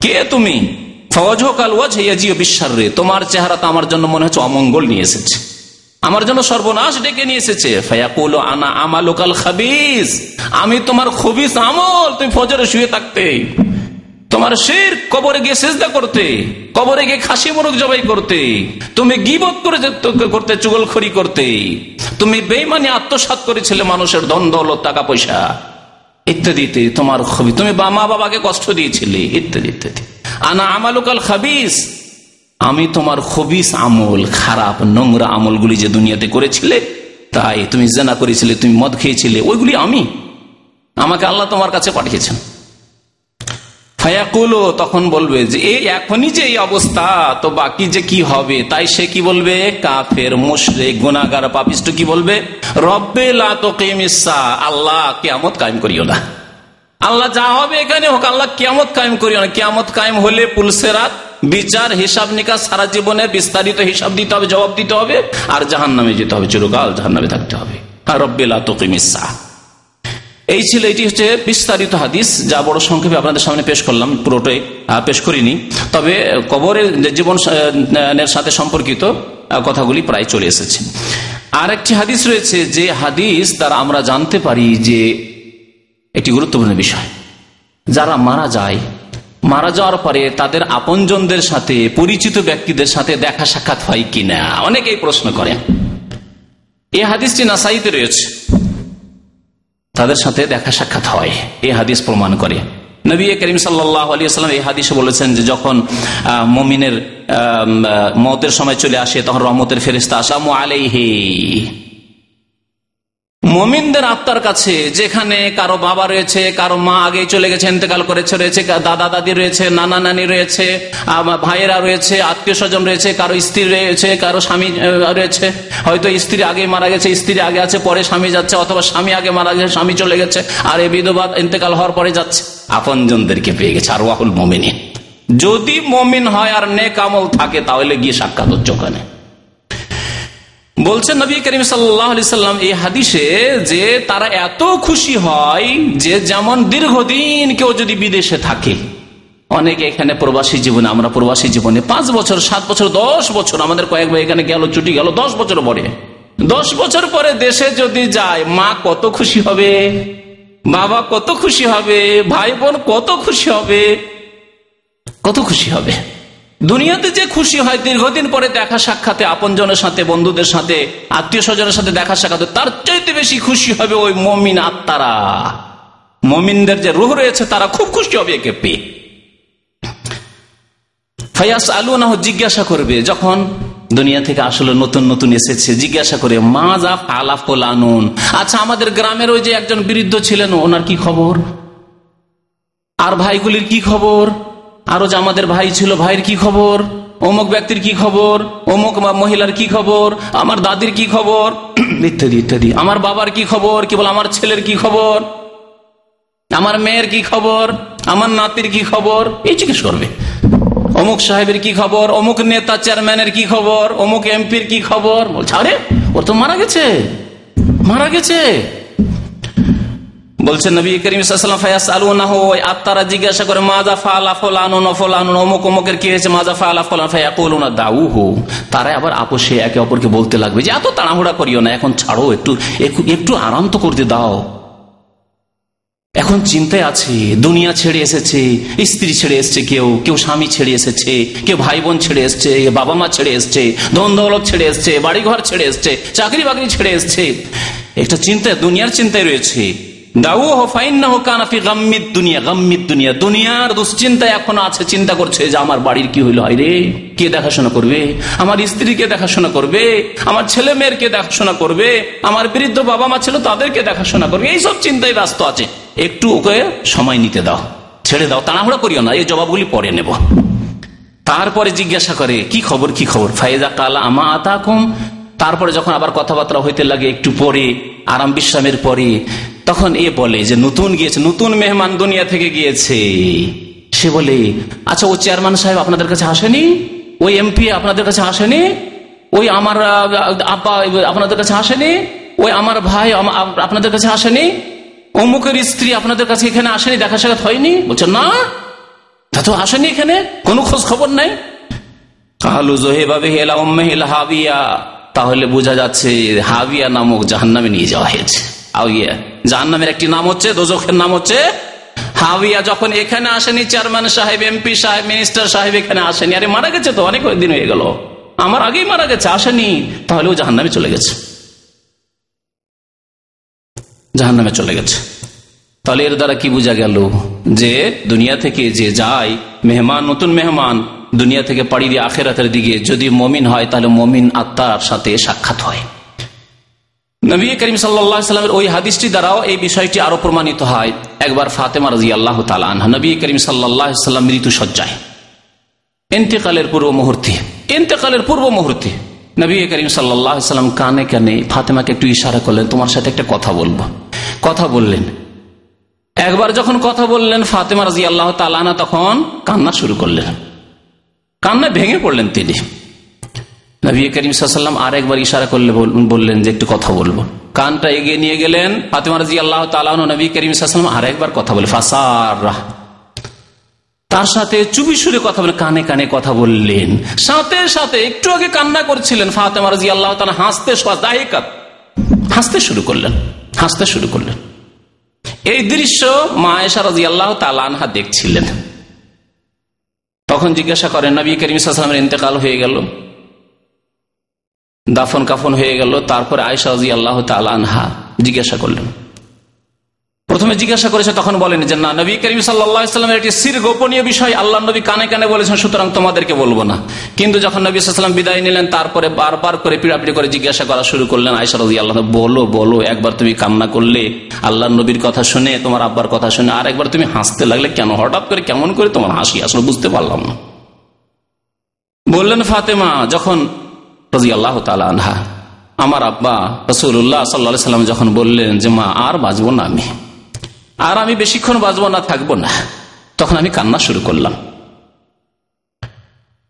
কে তুমি? তোমার চেহারা তো আমার জন্য মনে হচ্ছে অমঙ্গল নিয়ে এসেছে। আমার জন্য সর্বনাশ ডেকে নিয়ে এসেছে। ফায়াকুল, আনা আমালোকাল খাবিস। আমি তোমার খবিস আমল। তুমি ফজরে শুয়ে থাকতে। তোমার শের কবরে গিয়ে সেজদা করতে, কবরে গিয়ে খাসি মোরগ জবাই করতে, তুমি গিবত করে করতে, চুগলখড়ি করতে, তুমি বেইমানি আত্মসাত করেছিলে মানুষের ধন, দৌলত, টাকা, পয়সা, ইত্যাদিতে তোমার খবি, তুমি মা বাবাকে কষ্ট দিয়েছিলে, ইত্যাদি ইত্যাদি। আনা আমালুকাল খাবিস, আমি তোমার খবিস আমল, খারাপ, নোংরা আমলগুলি যে দুনিয়াতে করেছিলে, তাই তুমি জেনা করেছিলে, তুমি মদ খেয়েছিলে, ওইগুলি আমি, আমাকে আল্লাহ তোমার কাছে পাঠিয়েছেন। ফায়াকুলো, তখন বলবে যে, এই এখনই যে এই অবস্থা, তো বাকি যে কি হবে? তাই সে কি বলবে? কাফের মুশরে গুনাগার পাপিষ্ট কি বলবে? রব্বে আল্লাহ কেমত কায়েম করিও না। আল্লাহ যা হবে এখানে হোক, আল্লাহ কেমত কায়েম করিও না। কেমত কায়েম হলে পুলসেরাত, বিচার, হিসাব নিকাশ সারা জীবনে বিস্তারিত হিসাব দিতে হবে, জবাব দিতে হবে, আর জাহান নামে যেতে হবে, চিরকাল জাহান নামে থাকতে হবে। আর রব্বেলা তোকিমিসা এই ছিল, এটি হচ্ছে বিস্তারিত হাদিস, যা বড় সংক্ষেপে আপনাদের সামনে পেশ করলাম। পুরোটাই পেশ করিনি। তবে কবরের জীবন সাথে সম্পর্কিত কথাগুলি প্রায় চলে এসেছে। আর একটি হাদিস রয়েছে, যে হাদিস দ্বারা আমরা জানতে পারি যে একটি গুরুত্বপূর্ণ বিষয়। যারা মারা যায়, মারা যাওয়ার পরে তাদের আপনজনদের সাথে, পরিচিত ব্যক্তিদের সাথে দেখা সাক্ষাৎ হয় কিনা? অনেকেই প্রশ্ন করেন। এই হাদিসটি নাসাইতে রয়েছে। তাদের সাথে দেখা সাক্ষাৎ হয়। এই হাদিস প্রমাণ করে। নবী করিম আলিয়াল্লাম এই হাদিসে বলেছেন যে যখন মমিনের মতের সময় চলে আসে, তখন রহমতের ফেরিস্তা আসামু আলাইহি। মমিনদের আত্মার কাছে, যেখানে কারও বাবা রয়েছে, কারও মা আগে চলে গেছে, ইন্তেকাল করেছে, রয়েছে, দাদা, দাদি রয়েছে, নানা, নানি রয়েছে ভাইয়েরা রয়েছে, আত্মীয় স্বজন রয়েছে, কারও স্ত্রী রয়েছে, কারও স্বামী রয়েছে। হয়তো স্ত্রী আগে মারা গেছে, স্ত্রী আগে আছে, পরে স্বামী যাচ্ছে, অথবা স্বামী আগে মারা গেছে, স্বামী চলে গেছে, আর এই বিধবা ইন্তেকাল হওয়ার পরে যাচ্ছে। আপনজনদেরকে পেয়ে গেছে আর ওয়াহুল মমিনী যদি মমিন হয় আর নেক আমল থাকে, তাহলে গিয়ে সাক্ষাৎ হচ্ছে ওখানে। বলছেন নবী করিম সাল্লাম এই হাদিসে যে তারা এত খুশি হয় যে যেমন দীর্ঘদিন কেউ যদি বিদেশে থাকে। অনেকে এখানে প্রবাসী জীবনে, আমরা প্রবাসী জীবনে পাঁচ বছর, সাত বছর, দশ বছর, আমাদের কয়েক ভাই এখানে গেল, ছুটি গেল, দশ বছর পরে। দশ বছর পরে দেশে যদি যায়, মা কত খুশি হবে? বাবা কত খুশি হবে? ভাই বোন কত খুশি হবে? কত খুশি হবে? দুনিয়াতে যে খুশি হয়, দীর্ঘদিন পরে দেখা সাক্ষাতে আপনজনের সাথে, বন্ধুদের সাথে, আত্মীয় স্বজনের সাথে দেখা সাক্ষাতে তার চাইতে বেশি খুশি হবে ওই মমিন আত্মারা। মমিনদের যে রুহ রয়েছে, তারা খুব খুশি হবে একে পেয়ে। ফায়াস আলু না জিজ্ঞাসা করবে, যখন দুনিয়া থেকে আসলে নতুন নতুন এসেছে, জিজ্ঞাসা করে মা যা আলাফল আনুন আচ্ছা আমাদের গ্রামের ওই যে একজন বৃদ্ধ ছিলেন, ওনার কি খবর? আর ভাইগুলির কি খবর? আরও যে আমাদের ভাই ছিল ভাইয়ের কি খবর অমুক ব্যক্তির কি খবর অমুক মহিলার কি খবর আমার দাদির কি খবর ইত্যাদি ইত্যাদি আমার বাবার কি খবর কি বল আমার ছেলের কি খবর আমার মেয়ের কি খবর আমার নাতির কি খবর এই জিজ্ঞেস করবে অমুক সাহেবের কি খবর অমুক নেতা চেয়ারম্যানের কি খবর অমুক এমপির কি খবর বলছে আরে ওর তো মারা গেছে মারা গেছে বলছেন নবী করিম ওই আত্মারা জিজ্ঞাসা করে মাজা ফালা ফলানো নফলানো অমুক অমুকের কি হয়েছে? মাজা ফালা ফলান কলু না দাউ হো তারা আবার আপোষে একে অপরকে বলতে লাগবে যে, এত তাড়াহুড়া করিও না, এখন ছাড়ো, একটু একটু আরাম তো করতে দাও। এখন চিন্তায় আছে, দুনিয়া ছেড়ে এসেছে, স্ত্রী ছেড়ে এসছে কেউ কেউ স্বামী ছেড়ে এসেছে, কেউ ভাই বোন ছেড়ে এসছে, বাবা মা ছেড়ে এসছে, ধন দৌলত ছেড়ে এসছে, বাড়িঘর ছেড়ে এসছে চাকরি বাকরি ছেড়ে এসছে। একটা চিন্তায়, দুনিয়ার চিন্তায় রয়েছে। দুনিয়ার দুশ্চিন্তা এখনও আছে, চিন্তা করছে যে আমার বাড়ির কি হইল রে কে দেখাশোনা করবে? আমার স্ত্রীকে দেখাশোনা করবে? আমার ছেলে মেয়ের কে দেখাশোনা করবে? আমার বৃদ্ধ বাবা মা ছিল তাদেরকে দেখাশোনা করবে? এইসব চিন্তায় ব্যস্ত আছে। একটু ওকে সময় নিতে দাও, ছেড়ে দাও, তাড়াহুড়া করিও না, এই জবাবগুলি পরে নেব। তারপরে জিজ্ঞাসা করে, কি খবর কি খবর? ফাইজা কালা, আমা আতাকুম? তারপরে যখন আবার কথাবার্তা হইতে লাগে, একটু পরে, আরাম বিশ্রামের পরে, তখন এ বলে যে, নতুন গিয়েছে, নতুন মেহমান দুনিয়া থেকে গিয়েছে। সে বলে আচ্ছা ও চেয়ারম্যান সাহেব আপনাদের কাছে আসেনি? ওই এমপি আপনাদের কাছে আসেনি? ওই আমার আপা, আপনাদের কাছে আসেনি? ওই আমার ভাই আপনাদের কাছে আসেনি? অমুকের স্ত্রী আপনাদের কাছে এখানে আসেনি, দেখা সাক্ষাৎ হয়নি? বলছে, না, তা তো আসেনি এখানে, কোনো খোঁজ খবর নাই? কাহালু জোহেবাবে হেলা উম্মে হেলা হাবিয়া। তাহলে বোঝা যাচ্ছে হাবিয়া নামক জাহান্নামে নিয়ে যাওয়া হয়েছে। আউিয়া জাহান্নামের একটি নাম হচ্ছে, দোজখের নাম হচ্ছে হাবিয়া। যখন এখানে আসেনি চেয়ারম্যান সাহেব, এমপি সাহেব, মিনিস্টার সাহেব এখানে আসেনি। আরে মারা গেছে তো, অনেক দিন হয়ে গেল। আমার আগেই মারা গেছে, আসেনি। তাহলে ও জাহান্নামে চলে গেছে। জাহান্নামে চলে গেছে। তাহলে এর দ্বারা কি বোঝা গেল? যে দুনিয়া থেকে যে যায়, মেহমান, নতুন মেহমান দুনিয়া থেকে পাড়ি দিয়ে আখেরাতের দিকে যদি মমিন হয়, তাহলে মমিন আত্মার সাথে সাক্ষাৎ হয়। নবী করিম সাল্লামের ওই হাদিসটি দ্বারাও এই বিষয়টি আরও প্রমাণিত হয়। একবার ফাতেমা রাজি আল্লাহ নবী করিম সাল্লাম মৃত্যু সজ্জায় এন্তেকালের পূর্ব মুহূর্তে এন্তেকালের পূর্ব মুহূর্তে নবী করিম সাল্লাম কানে কানে ফাতেমাকে একটু ইশারা করলেন, তোমার সাথে একটা কথা বলব। কথা বললেন। একবার যখন কথা বললেন, ফাতেমা রাজি আল্লাহ তালানা তখন কান্না শুরু করলেন। কান্না ভেঙে পড়লেন তিনি। নবী করিম সাল্লাম আর একবার ইশারা করলে বললেন যে একটু কথা বলব। কানটা এগিয়ে নিয়ে গেলেন, ফাতেমা রাজি আল্লাহ তালাহ নবী করিম সাল্লাম আর একবার কথা বলে, ফাসার তার সাথে চুপি সুরে কথা বলে, কানে কানে কথা বললেন। সাথে সাথে একটু আগে কান্না করছিলেন ফাতেমা রাজি আল্লাহ তালা হাসতে হাসতে শুরু করলেন, হাসতে শুরু করলেন। এই দৃশ্য মায়েশা রাজি আল্লাহ তালানহা দেখছিলেন। তখন জিজ্ঞাসা করেন নবী করিম সাল্লামের ইন্তেকাল হয়ে গেল। দাফন কাফন হয়ে গেল। তারপরে আয়সা আল্লাহ আল্লাহ তালানহা জিজ্ঞাসা করলেন প্রথমে জিজ্ঞাসা করেছে, তখন বলেন যে, না, নবী করিম সাল্লামের একটি সির গোপনীয় বিষয় আল্লাহ নবী কানে কানে বলেছেন, সুতরাং তোমাদেরকে বলব না। কিন্তু যখন নবী সাল্লাম বিদায় নিলেন, তারপরে বারবার করে পিড়াপিড়ি করে জিজ্ঞাসা করা শুরু করলেন আয়সা রাজি আল্লাহ বলো বলো, একবার তুমি কান্না করলে আল্লাহ নবীর কথা শুনে, তোমার আব্বার কথা শুনে, আর একবার তুমি হাসতে লাগলে কেন? হঠাৎ করে কেমন করে তোমার হাসি আসলে বুঝতে পারলাম না। বললেন, ফাতেমা, যখন রাজি আল্লাহ আনহা, আমার আব্বা রসুল্লাহ সাল্লা সাল্লাম যখন বললেন যে, মা, আর বাঁচবো না আমি আর আমি বেশিক্ষণ বাঁচবো না, থাকব না। তখন আমি কান্না শুরু করলাম।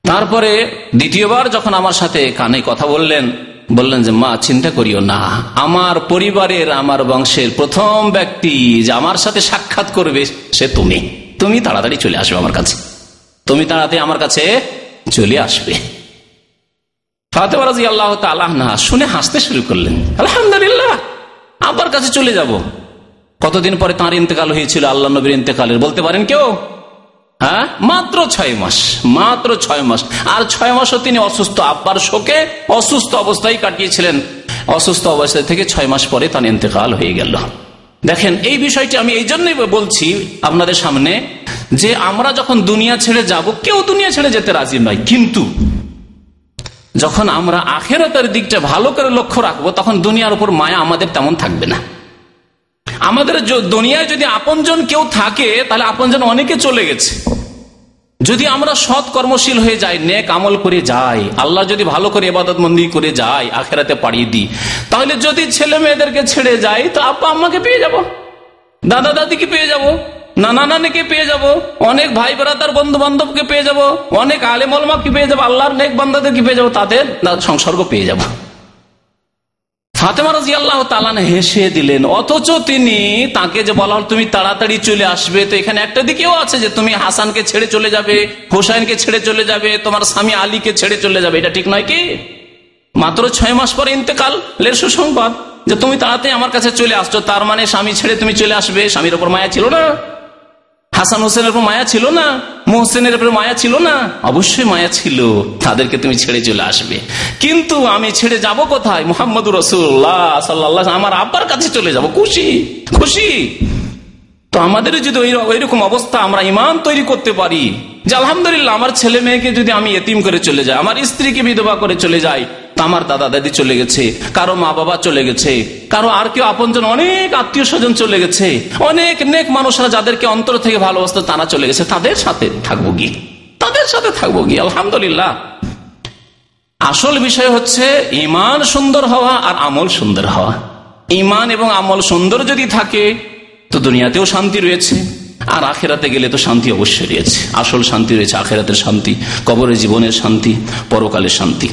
তারপরে দ্বিতীয়বার যখন আমার সাথে কানে কথা বললেন বললেন যে, মা, চিন্তা করিও না। আমার পরিবারের, আমার বংশের প্রথম ব্যক্তি যে আমার সাথে সাক্ষাৎ করবে, সে তুমি। তুমি তাড়াতাড়ি চলে আসবে আমার কাছে। তুমি তাড়াতাড়ি আমার কাছে চলে আসবে। রাজি আল্লাহ তালাহ শুনে হাসতে শুরু করলেন, আলহামদুলিল্লাহ আমার কাছে চলে যাব। কতদিন পরে তাঁর ইন্তেকাল হয়েছিল? আল্লাহ নবীর ইন্তেকালের। বলতে পারেন কেউ? হ্যাঁ? মাত্র ছয় মাস। মাত্র ছয় মাস। আর ছয় মাসও তিনি অসুস্থ। আব্বার শোকে অসুস্থ অবস্থায় কাটিয়েছিলেন। অসুস্থ অবস্থা থেকে ছয় মাস পরে তার ইন্তেকাল হয়ে গেল। দেখেন, এই বিষয়টি আমি এই জন্যই বলছি আপনাদের সামনে যে আমরা যখন দুনিয়া ছেড়ে যাব, কেউ দুনিয়া ছেড়ে যেতে রাজি নয়। কিন্তু যখন আমরা আখেরতের দিকটা ভালো করে লক্ষ্য রাখব, তখন দুনিয়ার উপর মায়া আমাদের তেমন থাকবে না। আমাদের দুনিয়ায় যদি আপনজন কেউ থাকে, তাহলে আপনজন অনেকে চলে গেছে। যদি আমরা সৎ কর্মশীল হয়ে যাই, নেক আমল করে যাই, আল্লাহ যদি ভালো করে এবাদত মন্দি করে যাই, আখেরাতে পাড়িয়ে দিই, তাহলে যদি ছেলে মেয়েদেরকে ছেড়ে যাই, তো আব্বা আম্মাকে পেয়ে যাব, দাদা দাদিকে পেয়ে যাব, নানা নানিকে পেয়ে যাব, অনেক ভাই বেড়াতার বন্ধু বান্ধবকে পেয়ে যাব, অনেক আলেমলমাকে পেয়ে যাব, আল্লাহর নেক বান্দাদেরকে পেয়ে যাব, তাদের সংসর্গ পেয়ে যাব। ফাতেমা রাজি আল্লাহ তালান হেসে দিলেন, অথচ তিনি তাকে যে বলা হল, তুমি তাড়াতাড়ি চলে আসবে। তো এখানে একটা দিকেও আছে যে, তুমি হাসানকে ছেড়ে চলে যাবে, হোসাইনকে ছেড়ে চলে যাবে, তোমার স্বামী আলীকে ছেড়ে চলে যাবে। এটা ঠিক নয় কি? মাত্র ছয় মাস পরে ইন্তেকাল লের সুসংবাদ যে, তুমি তাড়াতাড়ি আমার কাছে চলে আসছো। তার মানে স্বামী ছেড়ে তুমি চলে আসবে, স্বামীর ওপর মায়া ছিল না। হাসান হোসেনের উপর মায়া ছিল না? মোহসেনের উপর মায়া ছিল না? অবশ্যই মায়া ছিল। তাদেরকে তুমি ছেড়ে চলে আসবে। কিন্তু আমি ছেড়ে যাব কোথায়? মোহাম্মদ রসুল্লাহ সাল্লাহ আমার আব্বার কাছে চলে যাব। খুশি? খুশি? তো আমাদের যদি ওইরকম অবস্থা আমরা ইমান তৈরি করতে পারি, যে আলহামদুলিল্লাহ আমার ছেলে মেয়েকে যদি আমি এতিম করে চলে যাই, আমার স্ত্রীকে বিধবা করে চলে যাই আমার দাদা দাদি চলে গেছে, কারও মা বাবা চলে গেছে, কারও আর কেউ আপনজন অনেক আত্মীয় স্বজন চলে গেছে, অনেক নেক মানুষরা যাদেরকে অন্তর থেকে ভালোবাসত তারা চলে গেছে, তাদের সাথে থাকব গিয়ে তাদের সাথে থাকব গিয়ে আলহামদুলিল্লাহ। আসল বিষয় হচ্ছে ইমান সুন্দর হওয়া আর আমল সুন্দর হওয়া। ইমান এবং আমল সুন্দর যদি থাকে, তো দুনিয়াতেও শান্তি রয়েছে, আর আখেরাতে গেলে তো শান্তি অবশ্যই রয়েছে। আসল শান্তি রয়েছে আখেরাতের শান্তি কবরের জীবনের শান্তি, পরকালের শান্তি।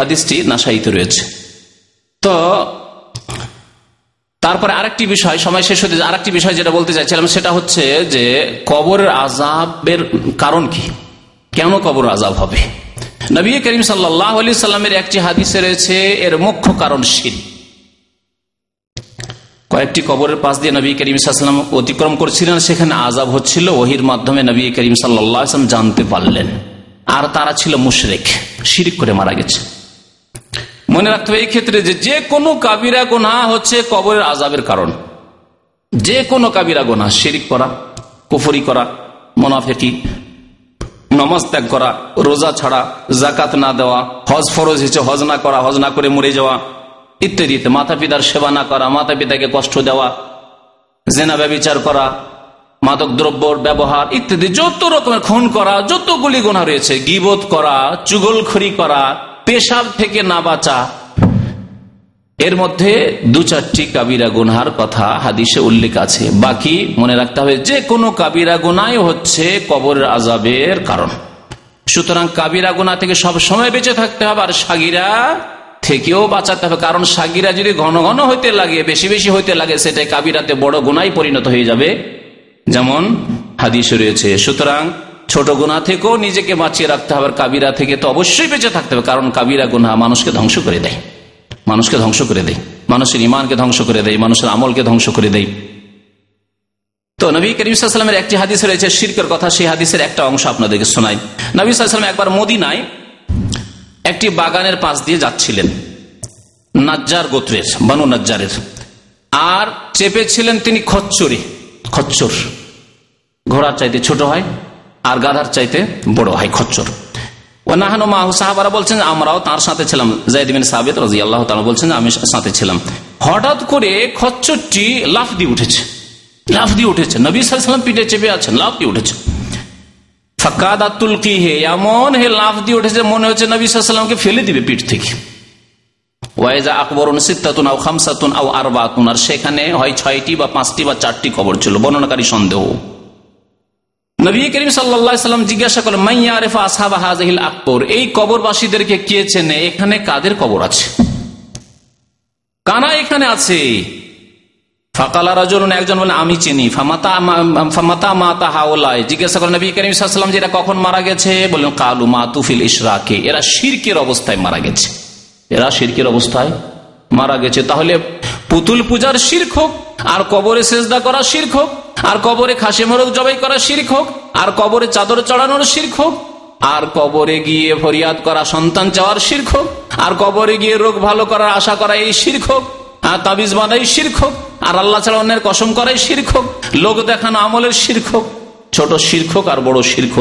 হাদিসটি নাসাইতে রয়েছে। তো তারপরে আরেকটি বিষয়, সময় শেষ হতে আরেকটি বিষয় যেটা বলতে চাইছিলাম সেটা হচ্ছে যে কবরের আজাবের কারণ কি? কেন কবর আজাব হবে? নবী করিম সাল্লাহ সাল্লামের একটি হাদিসে রয়েছে, এর মুখ্য কারণ শির। কয়েকটি কবরের পাশ দিয়ে নবী করিম সাল্লাম অতিক্রম করছিলেন, সেখানে আজাব হচ্ছিল, ওহির মাধ্যমে নবী করিম সাল্লাম জানতে পারলেন। আর তারা ছিল মুশরেক, শিরিক করে মারা গেছে। মনে রাখতে হবে, এই ক্ষেত্রে যে যে কোনো কাবিরা গোনা হচ্ছে কবরের আজাবের কারণ। যে কোনো কাবিরা গোনা শিরিক করা, কুফরি করা, মোনাফেকি, নমাজ ত্যাগ করা, রোজা ছাড়া জাকাত না দেওয়া, হজ ফরজ হিসেবে হজ না করা, হজ না করে মরে যাওয়া ইত্যাদিতে মাতা পিতার সেবা না করা মাতা পিতাকে কষ্ট দেওয়া, জেনা ব্যবচার করা, মাদক দ্রব্যর ব্যবহার ইত্যাদি, যত রকমের খুন করা, যতগুলি গোনা রয়েছে গিবোধ করা, চুগলখড়ি করা পেশাব থেকে না বাঁচা। এর মধ্যে দু চারটি কাবিরা গুনহার কথা হাদিসে উল্লেখ আছে। বাকি মনে রাখতে হবে, যে কোনো কাবিরা গুনাই হচ্ছে কবরের আজাবের কারণ। সুতরাং কাবিরা গুনা থেকে সব সময় বেঁচে থাকতে হবে, আর সাগিরা থেকেও বাঁচাতে হবে। কারণ সাগিরা যদি ঘন ঘন হইতে লাগে, বেশি বেশি হইতে লাগে, সেটাই কাবিরাতে বড় গুনাই পরিণত হয়ে যাবে। যেমন হাদিস রয়েছে, সুতরাং ছোট গুণা থেকেও নিজেকে বাঁচিয়ে রাখতে হবে কাবিরা থেকে তো অবশ্যই বেঁচে থাকতে হবে, কারণ কাবিরা গুনা মানুষকে ধ্বংস করে দেয়। মানুষকে ধ্বংস করে দেয়। মানুষের ইমানকে ধ্বংস করে দেয়, মানুষের আমলকে ধ্বংস করে দেয়। তো নবী করিমসাল্লামের একটি হাদিস রয়েছে, শির্কের কথা, সেই হাদিসের একটা অংশ আপনাদেরকে শোনাই। নবী সাল্লাম একবার মদিনায় একটি বাগানের পাশ দিয়ে যাচ্ছিলেন, নাজ্জার গোত্রের, বানু নাজ্জারের। আর চেপেছিলেন তিনি খচ্চরে, খচ্চর। ঘোড়ার চাইতে ছোট হয় আর গাধার চাইতে বড় হয় খচ্চর। ওনাহানো মাহু, সাহাবারা বলছেন আমরাও তার সাথে ছিলাম। জাইদিন সাবেদ রাজি আল্লাহ বলছেন আমি সাথে ছিলাম। হঠাৎ করে খচ্চরটি লাফ দিয়ে উঠেছে। লাফ দিয়ে উঠেছে। নবী সাল্লাম পিঠে চেপে আছেন, লাফ দিয়ে উঠেছে। হে হে লাফ দিয়ে উঠেছে, মনে হচ্ছে ফেলে দিবে পিঠ থেকে। আও খামসাতুন আর সেখানে হয় ছয়টি বা পাঁচটি বা চারটি কবর ছিল, বর্ণনাকারী সন্দেহ। নবী করিম সাল্লাম জিজ্ঞাসা করলেন, মাইয়া আরেফা আসাবা হাজহিল আকবর, এই কবরবাসীদেরকে কে চেনে? এখানে কাদের কবর আছে? কানা এখানে আছে। রাজন একজন বলে আমি চিনি। ফামাতা মাতা হাওলায় জিজ্ঞাসা কখন মারা গেছে? কালু এরা শিরকের অবস্থায় মারা গেছে। এরা শিরকের অবস্থায় মারা গেছে। তাহলে পুতুল পূজার শির্ক হোক, আর কবরে সেজদা করা শির্ক হোক আর কবরে খাসি মরক জবাই করা শির্ক হোক, আর কবরে চাদর চড়ানোর শির্ক হোক, আর কবরে গিয়ে ফরিয়াদ করা সন্তান চাওয়ার শির্ক হোক, আর কবরে গিয়ে রোগ ভালো করার আশা করা এই শির্ক হোক, আর তাবিজ বানাই শির্ক হোক, আর আল্লাহ ছাড়া অন্যের কসম করাই শির্ক হোক, লোক দেখানো আমলের শির্ক হোক, ছোট শির্ক আর বড় শির্ক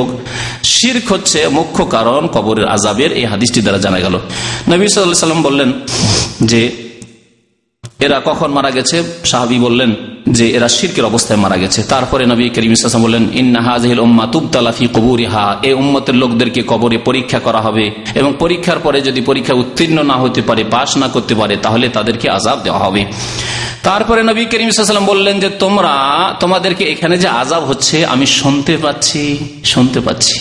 শির্ক হচ্ছে মুখ্য কারণ কবরের আজাবের এই হাদিসটি দ্বারা জানা গেল। নবী সাল্লাম বললেন যে এরা কখন মারা গেছে? সাহাবি বললেন যে এরা শির্কের অবস্থায় মারা গেছে। তারপরে নবী করিম ইসলাম বললেন ইন্নাহাজহিল উম্মা তুবতালাফি কবুরিহা। এই উম্মতের লোকদেরকে কবরে পরীক্ষা করা হবে এবং পরীক্ষার পরে যদি পরীক্ষা উত্তীর্ণ না হতে পারে, পাশ না করতে পারে, তাহলে তাদেরকে আজাব দেওয়া হবে। তারপরে নবী করিম সাল্লাম বললেন যে, তোমরা, তোমাদেরকে এখানে যে আজাব হচ্ছে, আমি শুনতে পাচ্ছি শুনতে পাচ্ছি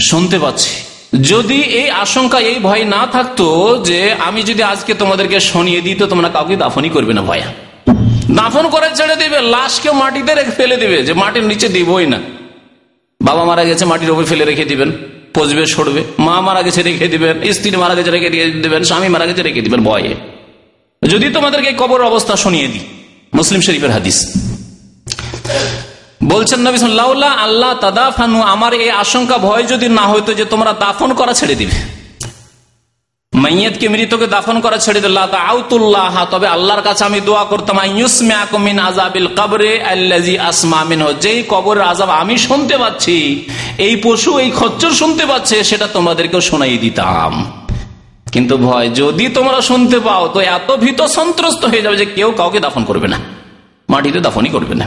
শুনতে পাচ্ছি। যদি এই আশঙ্কা, এই ভয় না থাকতো যে আমি যদি আজকে তোমাদেরকে শনিয়ে দিই, তো তোমরা কাউকে দাফনই করবে না ভয়া। দাফন করে ছেড়ে দিবে, লাশকে মাটিতে রেখে ফেলে দিবে, যে মাটির নিচে দিবই না। বাবা মারা গেছে, মাটির উপর ফেলে রেখে দিবেন, পচবে, সরবে। মা মারা গেছে, রেখে দিবেন, স্ত্রী মারা গেছে, রেখে দিবেন, স্বামী মারা গেছে, রেখে দিবেন, ভয়ে। যদি তোমাদেরকে কবর অবস্থা শুনিয়ে দিই, মুসলিম শরীফের হাদিস। বলছেন নবী সাল্লাহ আল্লাহ তাদাফানু, আমার এই আশঙ্কা, ভয় যদি না হইতো যে তোমরা দাফন করা ছেড়ে দিবে। মাইয়াতকে মৃতকে দাফন করা ছেড়ে দিল আউতুল্লাহ তবে আল্লাহর কাছে আমি দোয়া করতাম আজাবিল কবরে আসমামিন যেই কবরের আজাব আমি শুনতে পাচ্ছি, এই পশু, এই খচ্চর শুনতে পাচ্ছে, সেটা তোমাদেরকেও শোনাই দিতাম। কিন্তু ভয়, যদি তোমরা শুনতে পাও, তো এত ভীত সন্ত্রস্ত হয়ে যাবে যে কেউ কাউকে দাফন করবে না। মাটিতে দাফনই করবে না।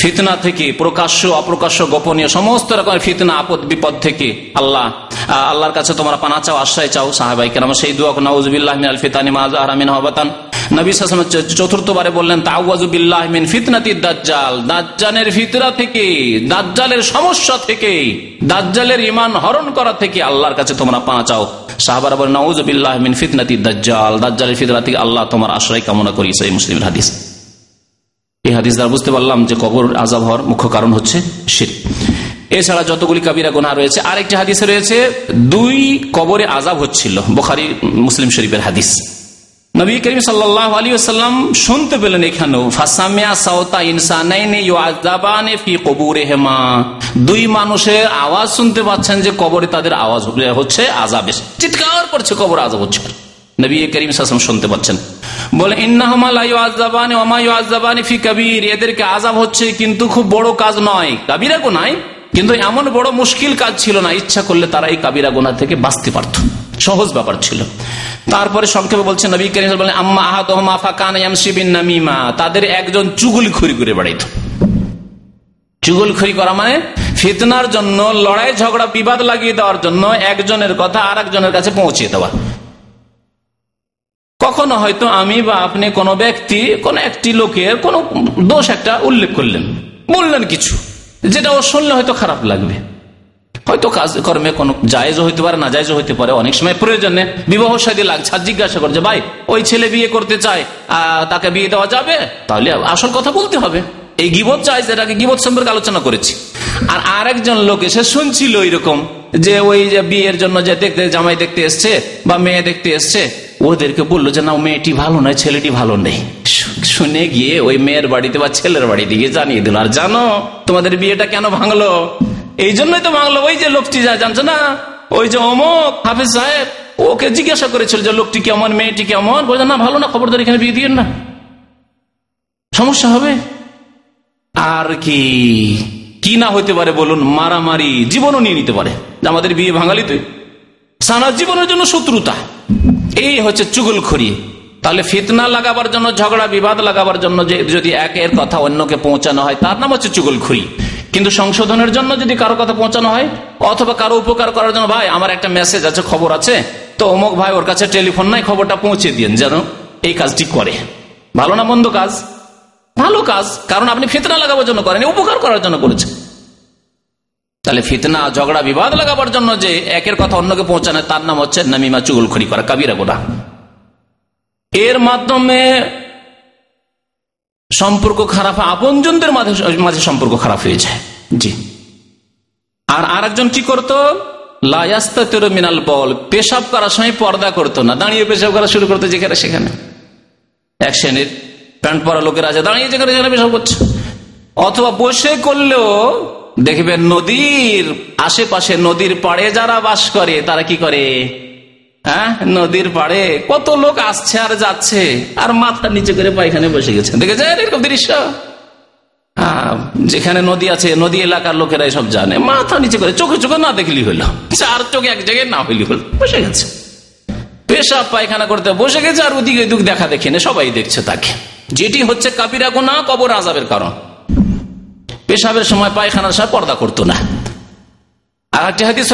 ফিতনা থেকে, প্রকাশ্য, অপ্রকাশ্য, গোপনীয়, সমস্ত রকমের ফিতনা, আপদ, বিপদ থেকে আল্লাহ আল্লাহর কাছে তোমরা পানা চাও, আশ্রয় চাও, সাহাবাই কেরাম। সেই দুয়া নওয়াজবিল্লাহ মিন আলফিতানি মা জাহারা মিন হাওয়াবাতান নবী চতুর্থবারে বললেন তাওয়াজুবিল্লাহমিন ফিতনাতি দাজ্জাল। দাজ্জালের ফিতরা থেকে, দাজ্জালের সমস্যা থেকে, দাজ্জালের ইমান হরণ করা থেকে আল্লাহর কাছে তোমরা পানা চাও। সাহাবার বলেন নওয়াজুবিল্লাহমিন ফিতনাতি দাজ্জাল। দাজ্জালের ফিতরা থেকে আল্লাহ তোমার আশ্রয় কামনা করি, সেই মুসলিম হাদিস। এই হাদিস দ্বারা বুঝতে পারলাম যে কবর আজাব হওয়ার মুখ্য কারণ হচ্ছে শির। এছাড়া যতগুলি কাবিরা গোনা রয়েছে, আরেকটি হাদিসে রয়েছে, দুই কবরে আজাব হচ্ছিল, বোখারি, মুসলিম শরীফের হাদিস। নবী করিম শুনতে পেলেন এখানেও দুই মানুষের আওয়াজ শুনতে পাচ্ছেন যে কবরে তাদের আওয়াজ হচ্ছে আজাব চিৎকার করছে, কবর আজাব হচ্ছে। নবী করিম সাসম শুনতে পাচ্ছেন। বলে ফি কবির। এদেরকে আজাব হচ্ছে কিন্তু খুব বড় কাজ নয়। কাবিরা গোনায়, কিন্তু এমন বড় মুশকিল কাজ ছিল না। ইচ্ছা করলে তারা এই কাবিরা গোনা থেকে বাঁচতে পারত। সহজ ব্যাপার ছিল। তারপরে সংক্ষেপে বলছেন নবী করিম বলেন, আম্মা আহাদমা ফাকানিবিন নামিমা। তাদের একজন চুগুলি খুরি করে বেড়াইত। চুগুল খুরি করা মানে ফিতনার জন্য, লড়াই, ঝগড়া, বিবাদ লাগিয়ে দেওয়ার জন্য একজনের কথা আর কাছে পৌঁছে দেওয়া। কখনো হয়তো আমি বা আপনি কোনো ব্যক্তি, কোন একটি লোকের কোন দোষ একটা উল্লেখ করলেন। বললেন কিছু, যেটা ও শুনলে হয়তো খারাপ লাগবে। হয়তো কাজ কর্মে কোনো জায়জ হইতে পারে, না জায়জ হইতে পারে, অনেক সময় প্রয়োজনে বিবাহ সাদী লাগছে। জিজ্ঞাসা করছে, ভাই, ওই ছেলে বিয়ে করতে চায় তাকে বিয়ে দেওয়া যাবে? তাহলে আসল কথা বলতে হবে। এই গিবত চাই যেটাকে গিবত সম্পর্কে আলোচনা করেছি। আর আরেকজন লোক এসে শুনছিল এরকম যে ওই যে বিয়ের জন্য যে দেখতে, জামাই দেখতে এসছে বা মেয়ে দেখতে এসছে ওদেরকে বলল যে, না মেয়েটি ভালো নয়, ছেলেটি ভালো নেই। শুনে গিয়ে ওই মেয়ের বাড়িতে বা ছেলের বাড়িতে গিয়ে জানিয়ে দিল, আর জানো, তোমাদের বিয়েটা কেন ভাঙলো? এই জন্যই তো ভাঙলো, ওই যে লোকটি যা জানছো না, ওই যে অমক হাফিজ সাহেব, ওকে জিজ্ঞাসা করেছিল যে, লোকটি কেমন, মেয়েটি কেমন? বলছে, না, ভালো না খবরদার এখানে বিয়ে দিয়ে না। সমস্যা হবে? আর কি কি না হইতে পারে বলুন, মারামারি জীবনও নিয়ে নিতে পারে আমাদের বিয়ে ভাঙালি তুই। সারা জীবনের জন্য শত্রুতা। এই হচ্ছে চুগল খড়িয়ে তাহলে ফিতনা লাগাবার জন্য, ঝগড়া, বিবাদ লাগাবার জন্য যদি একের কথা অন্যকে পৌঁছানো হয়, তার নাম হচ্ছে চুগল খুরি কিন্তু সংশোধনের জন্য যদি কারও কথা পৌঁছানো হয়, অথবা কারও উপকার করার জন্য, ভাই, আমার একটা মেসেজ আছে, খবর আছে, তো অমুক ভাই ওর কাছে টেলিফোন নাই, খবরটা পৌঁছে দিন যেন এই কাজটি করে। ভালো না মন্দ কাজ? ভালো কাজ, কারণ আপনি ফিতনা লাগাবার জন্য করেন, উপকার করার জন্য করেছেন তাহলে ফিতনা, ঝগড়া, বিবাদ লাগাবার জন্য যে একের কথা অন্যকে পৌঁছানো, তার নাম হচ্ছে নামিমা চুগলখড়ি করা, কাবিরা গোড়া এর মাধ্যমে সম্পর্ক খারাপ আপনজনদের মাঝে সম্পর্ক খারাপ হয়ে যায়। জি। আর আরেকজন কি করতো? মিনাল বল পেশাব করার সময় পর্দা করতো না, দাঁড়িয়ে পেশাব করা শুরু করতো যেখানে সেখানে। এক শ্রেণির প্যান্ট পরা লোকের আছে, দাঁড়িয়ে যেখানে যেখানে পেশাব করছে। অথবা বসে করলেও দেখবেন নদীর আশেপাশে নদীর পাড়ে যারা বাস করে, তারা কি করে? হ্যাঁ? নদীর পাড়ে কত লোক আসছে আর যাচ্ছে, আর মাথা নিচে করে পায়খানে বসে গেছে। দেখেছেন এরকম দৃশ্য? যেখানে নদী আছে, নদী এলাকার লোকেরা সব জানে। মাথা নিচে করে, চোখে চোখে না দেখলি হলো। চার চোখে এক জায়গায় না হইলি হলো। বসে গেছে। পেশাব পায়খানা করতে বসে গেছে, আর ওদিকে দুঃখ দেখা দেখে সবাই দেখছে তাকে। যেটি হচ্ছে কাপিরা গোনা কবর আজাবের কারণ। পেশাবের সময় পায়খানার সময় পর্দা করতো না। আর একটি হাদিস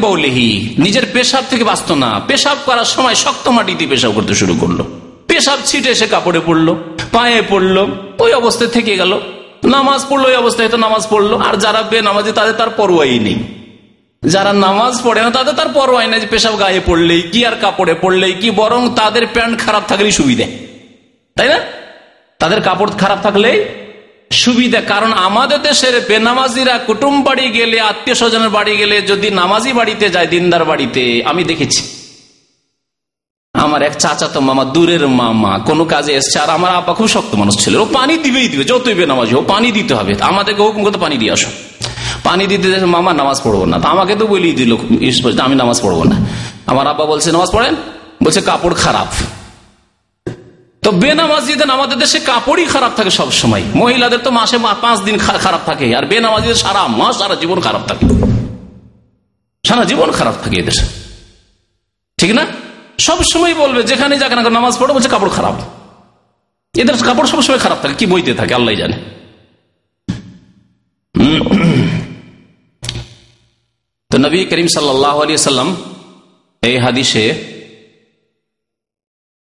বৌলিহি নিজের পেশাব থেকে বাঁচত না। পেশাব করার সময় শক্ত মাটি দিয়ে পেশাব করতে শুরু করল। পেশাব ছিটে এসে কাপড়ে পড়ল, পায়ে পড়ল, ওই অবস্থায় থেকে গেল। নামাজ পড়ল, ওই অবস্থায় তো নামাজ পড়ল। আর যারা বে নামাজি তাদের তার পরোয়াই নেই। যারা নামাজ পড়ে না, তাদের তার পরোয়াই নেই যে পেশাব গায়ে পড়লেই কি আর কাপড়ে পড়লেই কি, বরং তাদের প্যান্ট খারাপ থাকলেই সুবিধে। তাই না? তাদের কাপড় খারাপ থাকলেই সুবিধা, কারণ আমাদের দেশের বেনামাজিরা কুটুম বাড়ি গেলে, আত্মীয় স্বজনের বাড়ি গেলে যদি নামাজি বাড়িতে যায়, দিনদার বাড়িতে, আমি দেখেছি। আমার এক চাচা তো মামা, দূরের মামা, কোনো কাজে এসছে, আর আমার আব্বা খুব শক্ত মানুষ ছিল। ও পানি দিবেই দিবে, যতই বেনামাজি হোক, পানি দিতে হবে। আমাদেরকে হুকুম করতে পানি দিয়ে আসো। পানি দিতে মামা নামাজ পড়ব না। আমাকে তো বলেই দিল আমি নামাজ পড়ব না। আমার আব্বা বলছে, নামাজ পড়েন? বলছে, কাপড় খারাপ। তো বেনামাজিদের আমাদের দেশে কাপড়ই খারাপ থাকে সব সময়। মহিলাদের তো মাসে পাঁচ দিন খারাপ থাকে, আর বেনামাজিদের সারা মাস সারা জীবন খারাপ থাকে। সারা জীবন খারাপ থাকে এদের। ঠিক না? সব সময় বলবে, যেখানে যাকে না নামাজ পড়ো, বলছে কাপড় খারাপ। এদের কাপড় সবসময় খারাপ থাকে, কি বইতে থাকে, আল্লাহ জানে। তো নবী করিম সাল্লাহ আলী সাল্লাম এই হাদিসে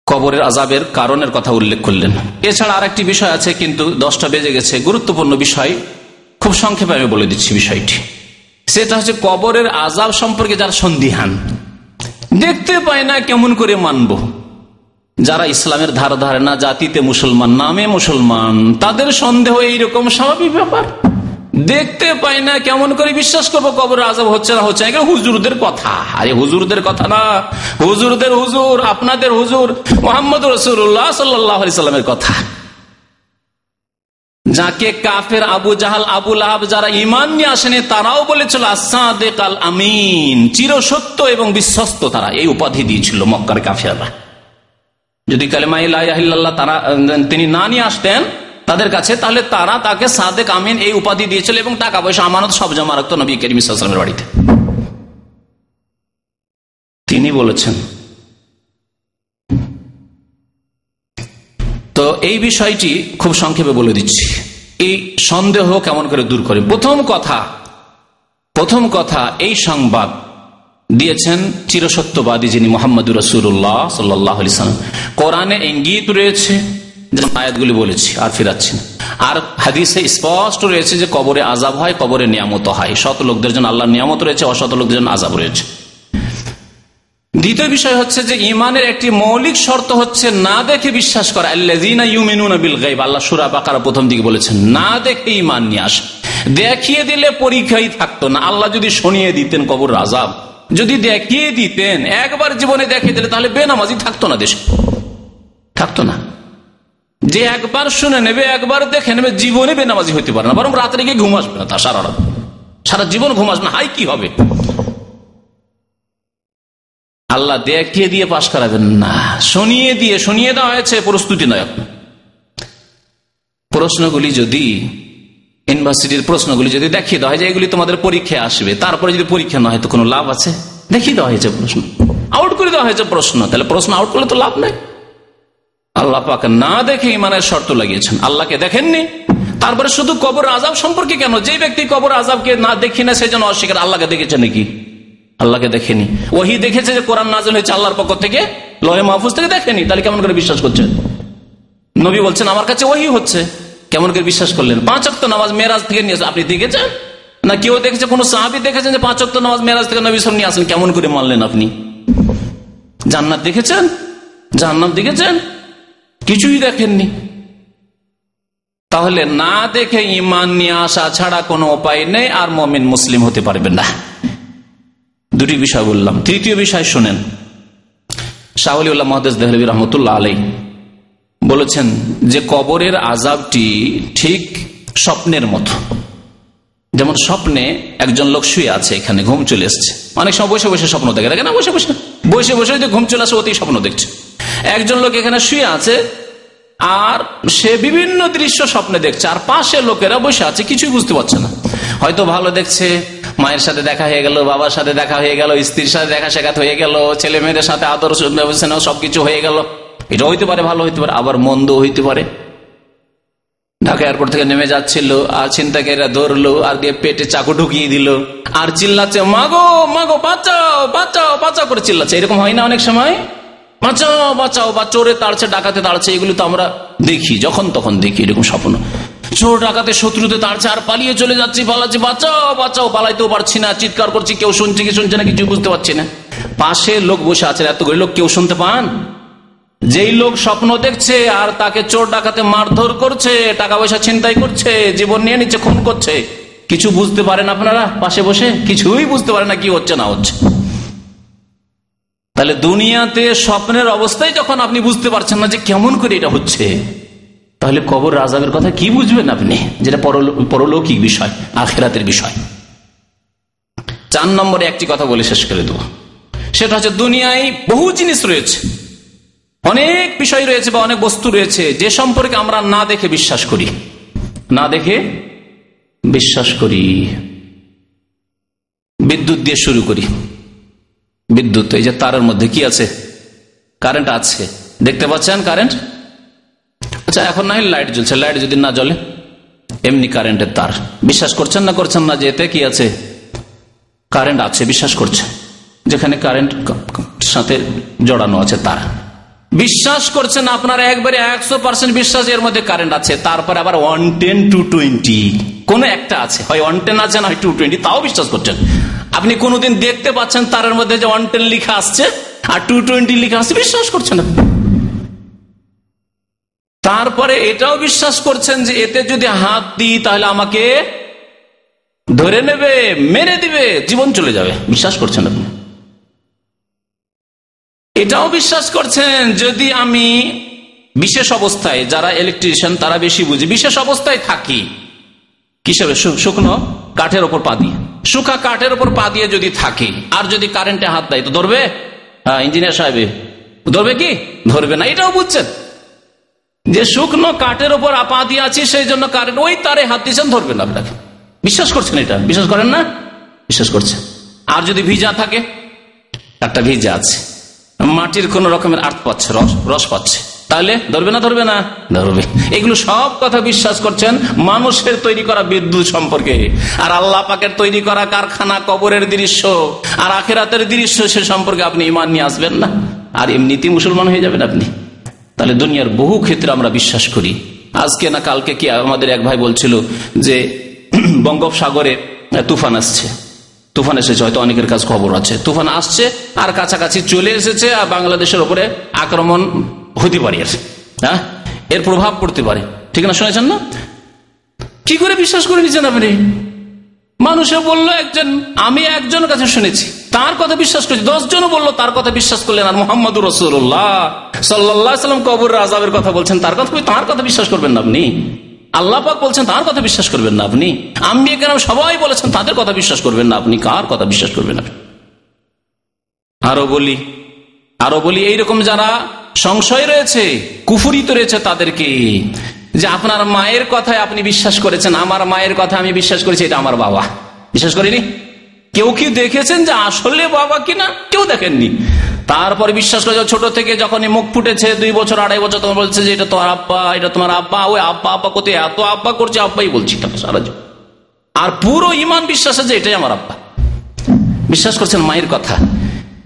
কবরের আজাবের কারণের কথা উল্লেখ করলেন। এছাড়া আর একটি বিষয় আছে, কিন্তু দশটা বেজে গেছে। গুরুত্বপূর্ণ বিষয়, খুব সংক্ষেপে আমি বলে দিচ্ছি বিষয়টি। সেটা হচ্ছে কবরের আজাব সম্পর্কে যার সন্দিহান। দেখতে পায় না কেমন করে মানব। যারা ইসলামের ধার ধারে না, জাতিতে মুসলমান, নামে মুসলমান, তাদের সন্দেহ এইরকম স্বাভাবিক ব্যাপার। দেখতে পাই না, কেমন করে বিশ্বাস করব কবর আজব হচ্ছে না হচ্ছে না হুজুরদের কথা। আরে হুজুরদের কথা না। হুজুরদের হুজুর, আপনাদের হুজুর, মোহাম্মদ রসুল্লাহ সাল্লামের কথা। যাকে কাফের আবু জাহাল আবুল আহাব যারা ইমান নিয়ে আসেনি, তারাও বলেছিল আসাদেকাল আমিন চির সত্য এবং বিশ্বস্ত তারা। এই উপাধি দিয়েছিল মক্কার কাফেররা। যদি কালেমাইল্লাহ তারা, তিনি না নিয়ে আসতেন তাদের কাছে, তাহলে তারা তাকে সাদেক আমিন এই উপাধি দিয়েছিল এবং টাকা পয়সা, আমানত সব জমা রাখতো নবী করিমের বাড়িতে। তিনি বলেছেন, তো এই বিষয়টি খুব সংক্ষেপে বলে দিচ্ছি। এই সন্দেহ কেমন করে দূর করে? প্রথম কথা প্রথম কথা, এই সংবাদ দিয়েছেন চিরসত্যবাদী যিনি মোহাম্মদুর রসুল্লাহ সাল্লাম কোরআনে ইঙ্গিত রয়েছে আয়াতগুলি বলেছি, আর ফিরাচ্ছি আর হাদিসে স্পষ্ট রয়েছে যে কবরে আজাব হয়, কবরে নিয়ামত হয়। শত লোকদের জন্য আল্লাহ নিয়ামত রয়েছে অশত লোকদের জন্য আজাব রয়েছে। দ্বিতীয় বিষয় হচ্ছে যে ইমানের একটি মৌলিক শর্ত হচ্ছে না দেখে বিশ্বাস করা। আল্লাহ সুরা প্রথম দিকে বলেছেন, না দেখে ইমান নিয়ে দেখিয়ে দিলে পরীক্ষাই থাকতো না। আল্লাহ যদি শুনিয়ে দিতেন কবর আজাব যদি দেখিয়ে দিতেন, একবার জীবনে দেখিয়ে দিলে তাহলে বেনামাজি থাকতো না দেশে। থাকতো না। যে একবার শুনে নেবে, একবার দেখে নেবে, জীবনে বেনামাজি হইতে পারে না। বরং রাত্রে গিয়ে ঘুম আসবে না তা সারা রাত। সারা জীবন ঘুম আসবে না। হাই কি হবে? আল্লাহ দেখিয়ে দিয়ে পাশ করাবেন না। শুনিয়ে দিয়ে, শুনিয়ে দেওয়া হয়েছে, প্রস্তুতি নয় প্রশ্নগুলি যদি, ইউনিভার্সিটির প্রশ্নগুলি যদি দেখিয়ে দেওয়া হয় যে এগুলি তোমাদের পরীক্ষায় আসবে, তারপরে যদি পরীক্ষা না হয় তো কোনো লাভ আছে? দেখিয়ে দেওয়া হয়েছে প্রশ্ন। আউট করে দেওয়া হয়েছে প্রশ্ন। তাহলে প্রশ্ন আউট করলে তো লাভ নাই। আল্লাহ পাক না দেখে ইমানের শর্ত লাগিয়েছেন। আল্লাহকে দেখেননি? তারপরে শুধু কবর আজাব সম্পর্কে কেন? যে ব্যক্তি কবর আজাবকে না দেখি না সেই জন্য অস্বীকার। আল্লাহকে দেখেছে নাকি? আল্লাহকে দেখেনি। ওহি দেখেছে যে কোরআন নাজল হয়েছে আল্লাহর পক্ষ থেকে, লহে মাহফুজ থেকে দেখেনি। তাহলে কেমন করে বিশ্বাস করছেন নবী বলছেন, আমার কাছে ওহি হচ্ছে। কেমন করে বিশ্বাস করলেন? পাঁচ অক্ট নামাজ মেরাজ থেকে নিয়ে আপনি দেখেছেন? না কেউ দেখেছে, কোন সাহাবি দেখেছেন যে পাঁচ অক্ট নামাজ মেরাজ থেকে নবী সব নিয়ে আসেন? কেমন করে মানলেন আপনি? জান্নাত দেখেছেন? জান্নাত দেখেছেন? কিছুই দেখেননি। তাহলে না দেখে ইমান নিয়ে আসা ছাড়া কোনো উপায় নেই, আর মমিন মুসলিম হতে পারবেন না। দুটি বিষয় বললাম। তৃতীয় বিষয় শোনেন। শাহলিউল্লাহ মহাদেশ দেহলবী রহমতুল্লাহ আলাই বলেছেন যে কবরের আজাবটি ঠিক স্বপ্নের মতো। যেমন স্বপ্নে একজন লোক শুয়ে আছে এখানে, ঘুম চলে এসছে। অনেক সময় বসে বসে স্বপ্ন দেখে দেখে না বসে বসে। বসে বসে ঘুম চলে আসে, অতি স্বপ্ন দেখছে। একজন লোক এখানে শুয়ে আছে, আর সে বিভিন্ন দৃশ্য স্বপ্নে দেখছে, আর পাশে লোকেরা বসে আছে, কিছুই বুঝতে পারছে না। হয়তো ভালো দেখছে, মায়ের সাথে দেখা হয়ে গেল, বাবার সাথে দেখা হয়ে গেল, স্ত্রীর সাথে দেখা শেখাত হয়ে গেল, ছেলে মেয়েদের সাথে আদর সবকিছু হয়ে গেল। এটা হইতে পারে, ভালো হইতে পারে, আবার মন্দ হইতে পারে। ঢাকা এয়ারপোর্ট থেকে নেমে যাচ্ছিল, আর চিন্তাকারীরা ধরলো, আর দিয়ে পেটে চাকু ঢুকিয়ে দিল। আর চিল্লাচ্ছে, মাগো মাগো, বাঁচাও বাঁচাও বাঁচাও করে চিল্লাচ্ছে। এরকম হয় না অনেক সময়? বাঁচাও বাঁচাও, বা চোরে তাড়ছে, ডাকাতে তাড়ছে, এগুলো তো আমরা দেখি, যখন তখন দেখি, এরকম স্বপ্ন। চোর, ডাকাতে, শত্রুতে তাড়ছে, আর পালিয়ে চলে যাচ্ছি, পালাচ্ছি, বাঁচাও বাঁচাও, পালাইতেও পারছি না, চিৎকার করছি, কেউ শুনছে কি শুনছে না কিছু বুঝতে পারছি না। পাশে লোক বসে আছে, এতগুলি লোক কেউ শুনতে পান? যেই লোক স্বপ্ন দেখছে, আর তাকে চোর, ডাকাতে মারধর করছে, টাকা পয়সা ছিনতাই করছে, জীবন নিয়ে নিচ্ছে, খুন করছে, কিছু বুঝতে পারেন আপনারা পাশে বসে? কিছুই বুঝতে পারে না, কি হচ্ছে, না হচ্ছে। তাহলে দুনিয়াতে স্বপ্নের অবস্থায় যখন আপনি বুঝতে পারছেন না যে কেমন করে এটা হচ্ছে, তাহলে কবর রাজাবের কথা কি বুঝবেন আপনি? যেটা পরলৌকিক বিষয়, আখেরাতের বিষয়। চার নম্বরে একটি কথা বলে শেষ করে দেবো। সেটা হচ্ছে দুনিয়ায় বহু জিনিস রয়েছে। অনেক বিষয় রয়েছে বা অনেক বস্তু রয়েছে, যে সম্পর্কে আমরা না দেখে বিশ্বাস করি। না দেখে বিশ্বাস করি। বিদ্যুৎ দিয়ে শুরু করি। বিদ্যুৎ, এই যে তারের মধ্যে কি আছে? কারেন্ট আছে। দেখতে পাচ্ছেন কারেন্ট আচ্ছা এখন না লাইট জ্বলছে। লাইট যদি না জ্বলে, এমনি কারেন্টের তার। বিশ্বাস করছেন না করছেন না যে এতে কি আছে? কারেন্ট আছে, বিশ্বাস করছে। যেখানে কারেন্ট সাথে জড়ানো আছে তার। বিশ্বাস করছেন আপনার, একবারে একশো পার্সেন্ট বিশ্বাস এর মধ্যে কারেন্ট আছে। তারপরে আবার ওয়ান টেন টু টোয়েন্টি কোন একটা আছে। হয় ওয়ান টেন আছে, না হয় টু টোয়েন্টি তাও বিশ্বাস করছেন। আপনি কোনোদিন দেখতে পাচ্ছেন তারের মধ্যে যে ওয়ান টেন লিখা আসছে আর টু টোয়েন্টি লিখা আসছে, বিশ্বাস করছেন আপনি তারপরে এটাও বিশ্বাস করছেন যে এতে যদি হাত দিই তাহলে আমাকে ধরে নেবে, মেরে দিবে, জীবন চলে যাবে। বিশ্বাস করছেন আপনি? এটাও বিশ্বাস করছেন, যদি আমি বিশেষ অবস্থায় যারা ইলেকট্রিশিয়ান তারা বেশি বুঝি, বিশেষ অবস্থায় থাকি কিসেবে শুকনো কাঠের ওপর পা দিয়ে। শুকা কাঠের ওপর পা দিয়ে যদি থাকে, আর যদি কারেন্টে হাত দেয়, তো ধরবে? হ্যাঁ ইঞ্জিনিয়ার সাহেব, ধরবে কি? ধরবে না, এটাও বুঝছেন। যে শুকনো কাঠের ওপর পা দিয়ে আছি, সেই জন্য কারেন্ট ওই তারে হাত দিয়েছেন, ধরবে না আপনাকে। বিশ্বাস করছেন এটা? বিশ্বাস করেন না? বিশ্বাস করছেন। আর যদি ভিজা থাকে, একটা ভিজা আছে। মাটির কোন রকমের আর্থ পাচ্ছে রস রস পাচ্ছে। তাহলে ধরবে না ধরবে না? ধরবে। এগুলো সব কথা বিশ্বাস করছেন মানুষের তৈরি করা বিদ্যুৎ সম্পর্কে। আর আল্লাহ পাকের তৈরি করা কারখানা কবরের দৃশ্য আর আখেরাতের দৃশ্য সে সম্পর্কে আপনি ইমান নিয়ে আসবেন না। আর এমনিতে মুসলমান হয়ে যাবেন আপনি। তাহলে দুনিয়ার বহু ক্ষেত্রে আমরা বিশ্বাস করি। আজকে না কালকে কি আমাদের এক ভাই বলছিল যে বঙ্গোপসাগরে তুফান আসছে। তুফান এসেছে হয়তো অনেকের কাছে খবর আছে। তুফান আসছে আর কাছাকাছি চলে এসেছে আর বাংলাদেশের উপরে আক্রমণ হতে পারে হ্যাঁ? এর প্রভাব পড়তে পারে। ঠিক না শুনেছেন না? কি করে বিশ্বাস করে নিচ্ছেন আপনি মানুষে বলল একজন, আমি একজন কাছে শুনেছি, তার কথা বিশ্বাস করছি দশ জন বলল তার কথা বিশ্বাস করলেন আর মোহাম্মদ রসুল্লাহ সাল্লাম কবর আজাবের কথা বলছেন, তার কথা তার কথা বিশ্বাস করবেন না আপনি। আল্লাহ পাক বলছেন, তার কথা বিশ্বাস করবেন না আপনি। আমি কেন সবাই বলেছেন, তাদের কথা বিশ্বাস করবেন না আপনি, কার কথা বিশ্বাস করবেন আপনি? আরও বলি আরও বলি, এইরকম যারা সংশয় রয়েছে, কুফুরিত রয়েছে তাদেরকে। যে আপনার মায়ের কথায় আপনি বিশ্বাস করেছেন, আমার মায়ের কথা আমি বিশ্বাস করেছি, এটা আমার বাবা। বিশ্বাস করিনি? কেউ কি দেখেছেন যে আসলে বাবা কিনা? কেউ দেখেননি। তারপরে বিশ্বাস করে ছোট থেকে যখন মুখ ফুটেছে, দুই বছর, আড়াই বছর তোমার বলছে যে, এটা তোমার আব্বা, এটা তোমার আব্বা, ওই আব্বা আব্বা কোথায়? এত আব্বা করছে, আব্বাই বলছি আর পুরো ইমান বিশ্বাস আছে এটাই আমার আব্বা। বিশ্বাস করছেন মায়ের কথা।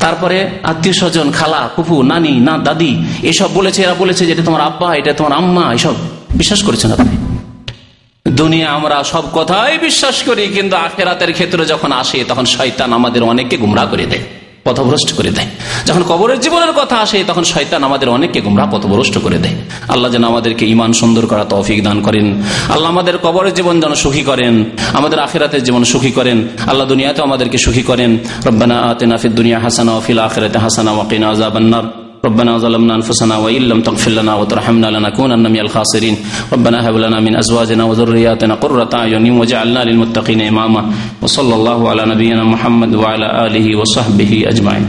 তারপরে আত্মীয় স্বজন, খালা কুপু নানি, না, দাদি, এসব বলেছে, এরা বলেছে যেটা তোমার আব্বা, এটা তোমার আম্মা, এসব বিশ্বাস করেছেন আপনি? দুনিয়া আমরা সব কথাই বিশ্বাস করি, কিন্তু আখেরাতের ক্ষেত্রে যখন আসে, তখন শয়তান আমাদের অনেককে গুমরা করে দেয়। পথভ্রষ্ট করে দেয়। যখন কবরের জীবনের কথা আসে, তখন শয়তান আমাদের অনেককে গুমরা পথভ্রষ্ট করে দেয়। আল্লাহ যেন আমাদেরকে ইমান সুন্দর করা তৌফিক দান করেন। আল্লাহ আমাদের কবরের জীবন যেন সুখী করেন। আমাদের আখেরাতের জীবন সুখী করেন। আল্লাহ দুনিয়াতে আমাদেরকে সুখী করেন। রব্বানা আতেনাফিদ দুনিয়া হাসানা ফিল আখেরাতে হাসানা ওয়াকিনা আজাবান্নার ربنا ظلمنا انفسنا وان لم تغفر لنا وترحمنا لنكونن من الخاسرين ربنا هب لنا من ازواجنا وذرياتنا قرة اعين واجعلنا للمتقين اماما وصلى الله على نبينا محمد وعلى اله وصحبه اجمعين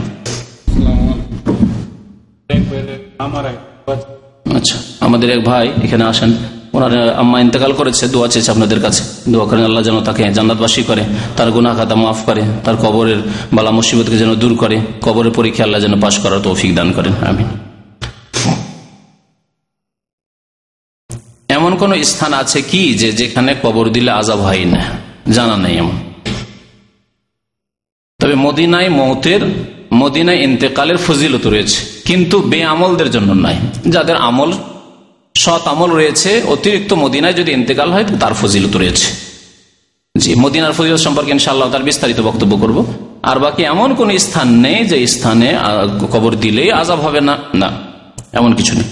আচ্ছা আমাদের এক ভাই এখানে আসেন ওনার আম্মা ইন্তেকাল করেছে, দোয়া চেয়েছে আপনাদের কাছে। দোয়া করেন আল্লাহ যেন তাকে জান্নাতবাসী করে, তার গুনা খাতা মাফ করে, তার কবরের বালা মুসিবতকে যেন দূর করে, কবরের পরীক্ষা আল্লাহ যেন পাশ করার তৌফিক দান করেন আমি এমন কোন স্থান আছে কি যে যেখানে কবর দিলে আজাব হয় না? জানা নেই এমন। তবে মদিনায় মৌতের মদিনায় ইন্তেকালের ফজিলত রয়েছে, কিন্তু বে আমলদের জন্য নয় যাদের আমল সৎ আমল রয়েছে, অতিরিক্ত মদিনায় যদি ইন্তেকাল হয় তার ফজিলত রয়েছে। জি, মদিনার ফজিলত সম্পর্কে ইনশাল্লাহ তার বিস্তারিত বক্তব্য করব। আর বাকি এমন কোন স্থান নেই যে স্থানে কবর দিলেই আজাব হবে না। না, এমন কিছু নেই।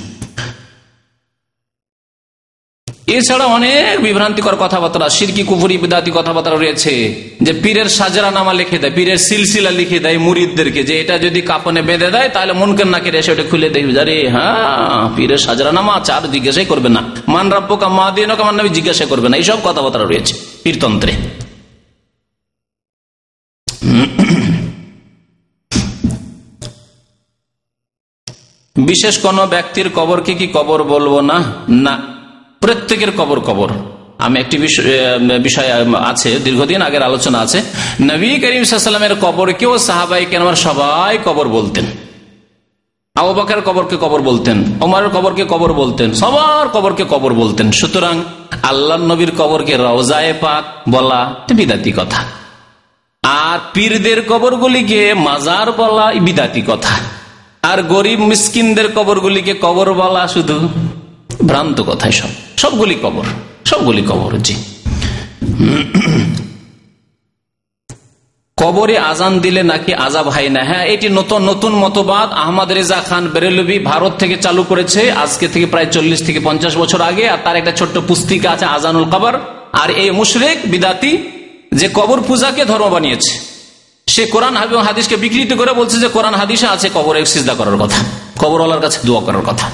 এছাড়া অনেক বিভ্রান্তিকর কথাবার্তা, সিরকি, কুফুরি, বিদাতি কথাবার্তা রয়েছে। যে পীরের সাজরা নামা লিখে দেয়, পীরের সিলসিলা লিখে দেয় মুরিদদেরকে, যে এটা যদি কাপনে বেঁধে দেয়, তাহলে মনকের নাকে এসে ওটা খুলে দেখবে আরে হ্যাঁ পীরের সাজরা নামা আর জিজ্ঞাসাই করবে না। মান রাব্বকা মা দিন মান নামে জিজ্ঞাসা করবে না। এইসব কথাবার্তা রয়েছে পীরতন্ত্রে। বিশেষ কোন ব্যক্তির কবরকে কি কবর বলব না? না। প্রত্যেকের কবর কবর। আমি একটি বিষয় আছে, দীর্ঘদিন আগের আলোচনা আছে। নবী করিম সাল্লামের কবরকেও সাহাবাই কেন সবাই কবর বলতেন। আবু বাকের কবরকে কবর বলতেন ওমারের কবরকে কবর বলতেন, সবার কবরকে কবর বলতেন। সুতরাং আল্লাহ নবীর কবরকে রওজায় পাক বলা বিদাতি কথা। আর পীরদের কবরগুলিকে মাজার বলা বিদাতি কথা। আর গরিব মিসকিনদের কবরগুলিকে কবর বলা শুধু ভ্রান্ত কথাই সব সবগুলি কবর সবগুলি কবর, জি। কবরে আজান দিলে নাকি আজাব হয় না। হ্যাঁ এটি নতুন নতুন মতবাদ। আহমদ রেজা খান বেরেলবি ভারত থেকে চালু করেছে, আজকে থেকে প্রায় চল্লিশ থেকে পঞ্চাশ বছর আগে, আর তার একটা ছোট্ট পুস্তিকা আছে, আজানুল কবর। আর এই মুশরেক, বিদাতি, যে কবর পূজাকে ধর্ম বানিয়েছে, সে কোরআন হাদিসকে বিকৃত করে বলছে যে, কোরআন হাদিসে আছে কবরে সিজদা করার কথা, কবরওয়ালার কাছে দোয়া করার কথা।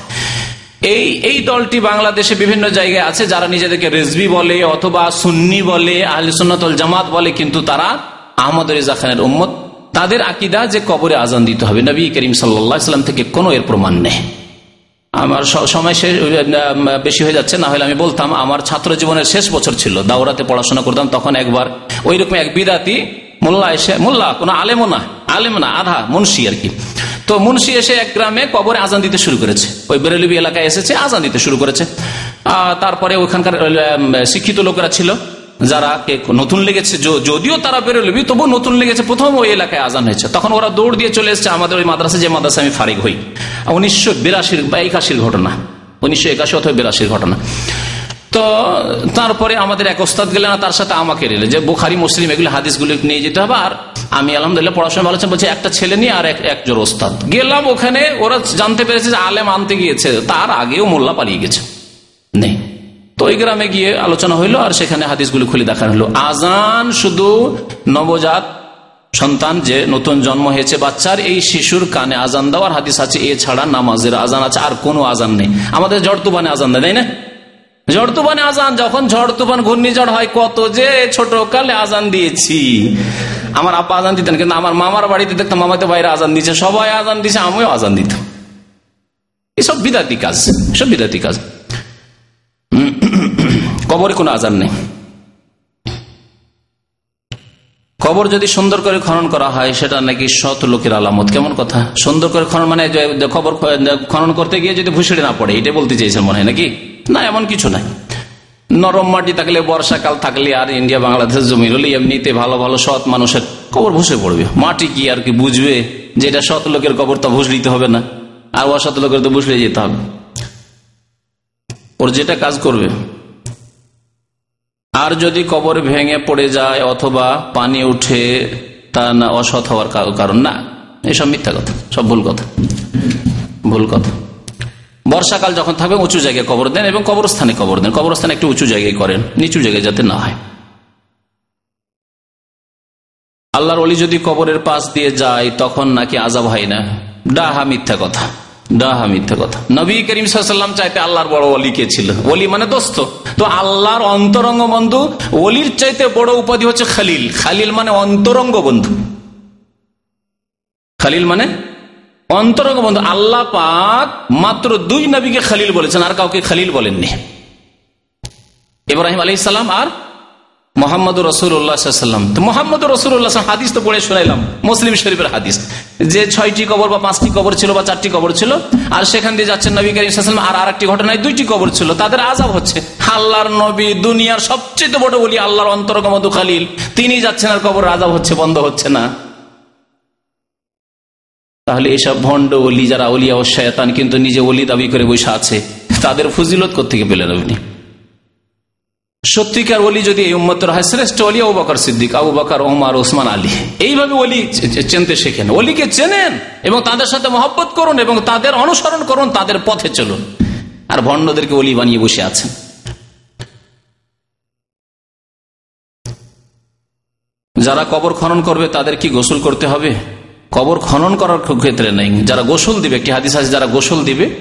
এই এই দলটি বাংলাদেশে বিভিন্ন জায়গায় আছে, যারা নিজেদেরকে রেজবি বলে অথবা সুন্নি বলে, আহলে সুন্নতল জামাত বলে, কিন্তু তারা আহমদ রেজা খানের উম্মত। তাদের আকিদা যে কবরে আজান দিতে হবে। নবী করিম সাল্লাম থেকে কোনো এর প্রমাণ নেই। আমার সময় শেষ বেশি হয়ে যাচ্ছে, না হলে আমি বলতাম, আমার ছাত্র জীবনের শেষ বছর ছিল। দাওরাতে পড়াশোনা করতাম, তখন একবার ওই রকম এক বিদাতি, মোল্লা এসে, মোল্লা কোনো আলেমো না, আলেম না, আধা, মুন্সি আর কি। তো মুন্সি এসে এক গ্রামে কবরে আজান দিতে শুরু করেছে। ওই বেরেলিবি এলাকায় এসেছে, আজান দিতে শুরু করেছে। তারপরে ওখানকার শিক্ষিত লোকেরা ছিল, যারা নতুন লেগেছে যদিও তারা বেরোলবি তবু নতুন লেগেছে, প্রথম ওই এলাকায় আজান হয়েছে। তখন ওরা দৌড় দিয়ে চলে এসছে, আমাদের ওই মাদ্রাসা, যে মাদ্রাসা আমি ফারিক হই। উনিশশো বিরাশির বা একাশির ঘটনা, উনিশশো একাশি অথবা বিরাশির ঘটনা। তো তারপরে আমাদের এক ওস্তাদ গেলেন তার সাথে আমাকে রেলে যে বুখারি, মুসলিম এগুলো হাদিসগুলো নিয়ে যেতে হবে, আর আমি আলহামদুলিল্লাহ পড়াশোনা ভালো বলছে, একটা ছেলে নিয়ে আর একজন ওস্তাদ। গেলাম ওখানে, ওরা জানতে পেরেছে যে আলেম আনতে গিয়েছে। তার আগেও মোল্লা পালিয়ে গেছে। নেই। তো ওই গ্রামে গিয়ে আলোচনা হইল, আর সেখানে হাদিসগুলি খুলে দেখানো হলো। আজান শুধু নবজাত সন্তান যে নতুন জন্ম হয়েছে বাচ্চার, এই শিশুর কানে আজান দেওয়ার হাদিস আছে। এছাড়া নামাজের আজান আছে, আর কোনো আজান নেই। আমাদের জড় তুবানে আজান দেয় না? ঝড় তুফানে, আজান, যখন ঝড় তুফান, ঘূর্ণিঝড় হয়, কত যে ছোট কালে আজান দিয়েছি। আমার আপা আজান দিতেন, কিন্তু আমার মামার বাড়িতে দেখতাম মামাতে বাইরে আজান দিচ্ছে, সবাই আজান দিচ্ছে, আমিও আজান দিতাম। এসব বিদাতি কাজ সব বিদাতি কাজ। কবরে কোনো আজান নেই। কবর যদি সুন্দর করে খনন করা হয়, সেটা নাকি শত লোকের আলামত। কেমন কথা? সুন্দর করে খনন মানে খবর খনন করতে গিয়ে যদি ভুষড়ে না পড়ে এটা বলতে চাইছেন মনে হয় নাকি? না, এমন কিছু নাই। নরম মাটি থাকলে বর্ষাকাল থাকলে আর ইন্ডিয়া, বাংলাদেশের জমি হলে এমনিতে ভালো ভালো সৎ মানুষের কবর ভসে পড়বে। মাটি কি আর কি বুঝবে যেটা সৎ লোকের কবর তো ভুসলিতে হবে না? আর অসৎ লোকের তো ভুসলে যেতে হবে। ওর যেটা কাজ করবে, আর যদি কবর ভেঙে পড়ে যায় অথবা পানি উঠে, তা না অসৎ হওয়ার কারণ না। এসব মিথ্যা কথা, সব ভুল কথা। ভুল কথা। বর্ষাকাল যখন থাকবে উঁচু জায়গায় কবর দেন এবং কবরস্থানে কবর দেন। কবরস্থানে একটু উঁচু জায়গায় করেন, নিচু জায়গায় যাতে না হয়। আল্লাহর অলি যদি কবরের পাশ দিয়ে যায়, তখন নাকি আজাব হয় না? ডাহা মিথ্যা কথা, ডাহা মিথ্যা কথা। নবী করিম সাল্লাম চাইতে আল্লাহর বড় অলি কে ছিল? অলি মানে দোস্ত। তো আল্লাহর অন্তরঙ্গ বন্ধু অলির চাইতে বড় উপাধি হচ্ছে খালিল। খালিল মানে অন্তরঙ্গ বন্ধু। খালিল মানে অন্তরঙ্গ বন্ধু আল্লাহ পাক মাত্র দুই নবীকে খালিল বলেছেন, আর কাউকে খালিল বলেননি। ইব্রাহিম আলী ইসলাম আর মোহাম্মদ তো মোহাম্মদ হাদিস তো পড়ে মুসলিম শরীফের হাদিস। যে ছয়টি বা পাঁচটি ছিল বা চারটি ছিল, আর সেখান দিয়ে যাচ্ছেন আর আরেকটি ঘটনায় দুইটি ছিল, তাদের হচ্ছে। আল্লাহর নবী দুনিয়ার সবচেয়ে বড় বলি আল্লাহর খালিল। তিনি যাচ্ছেন আর কবর আজাব হচ্ছে, বন্ধ হচ্ছে না। তাহলে এসব ভণ্ড অলি যারা অলিয়া ও শয়তান কিন্তু নিজে অলি দাবি করে বসে আছে, তাদের ফজিলত কোথেকে পেলেন আপনি? সত্যিকার অলি যদি এই উম্মতের হয়, শ্রেষ্ঠ অলি আবু বাকর সিদ্দিক, আবু বাকর, ওমার, ওসমান, আলী। এইভাবে অলি চেনতে শেখেন। অলিকে চেনেন এবং তাদের সাথে মহব্বত করুন এবং তাদের অনুসরণ করুন, তাদের পথে চলুন। আর ভণ্ডদেরকে অলি বানিয়ে বসে আছেন। যারা কবর খনন করবে, তাদের কি গোসল করতে হবে? কবর খনন করার ক্ষেত্রে নেই। যারা গোসল দিবে, একটি হাদিস আছে, যারা গোসল দিবে,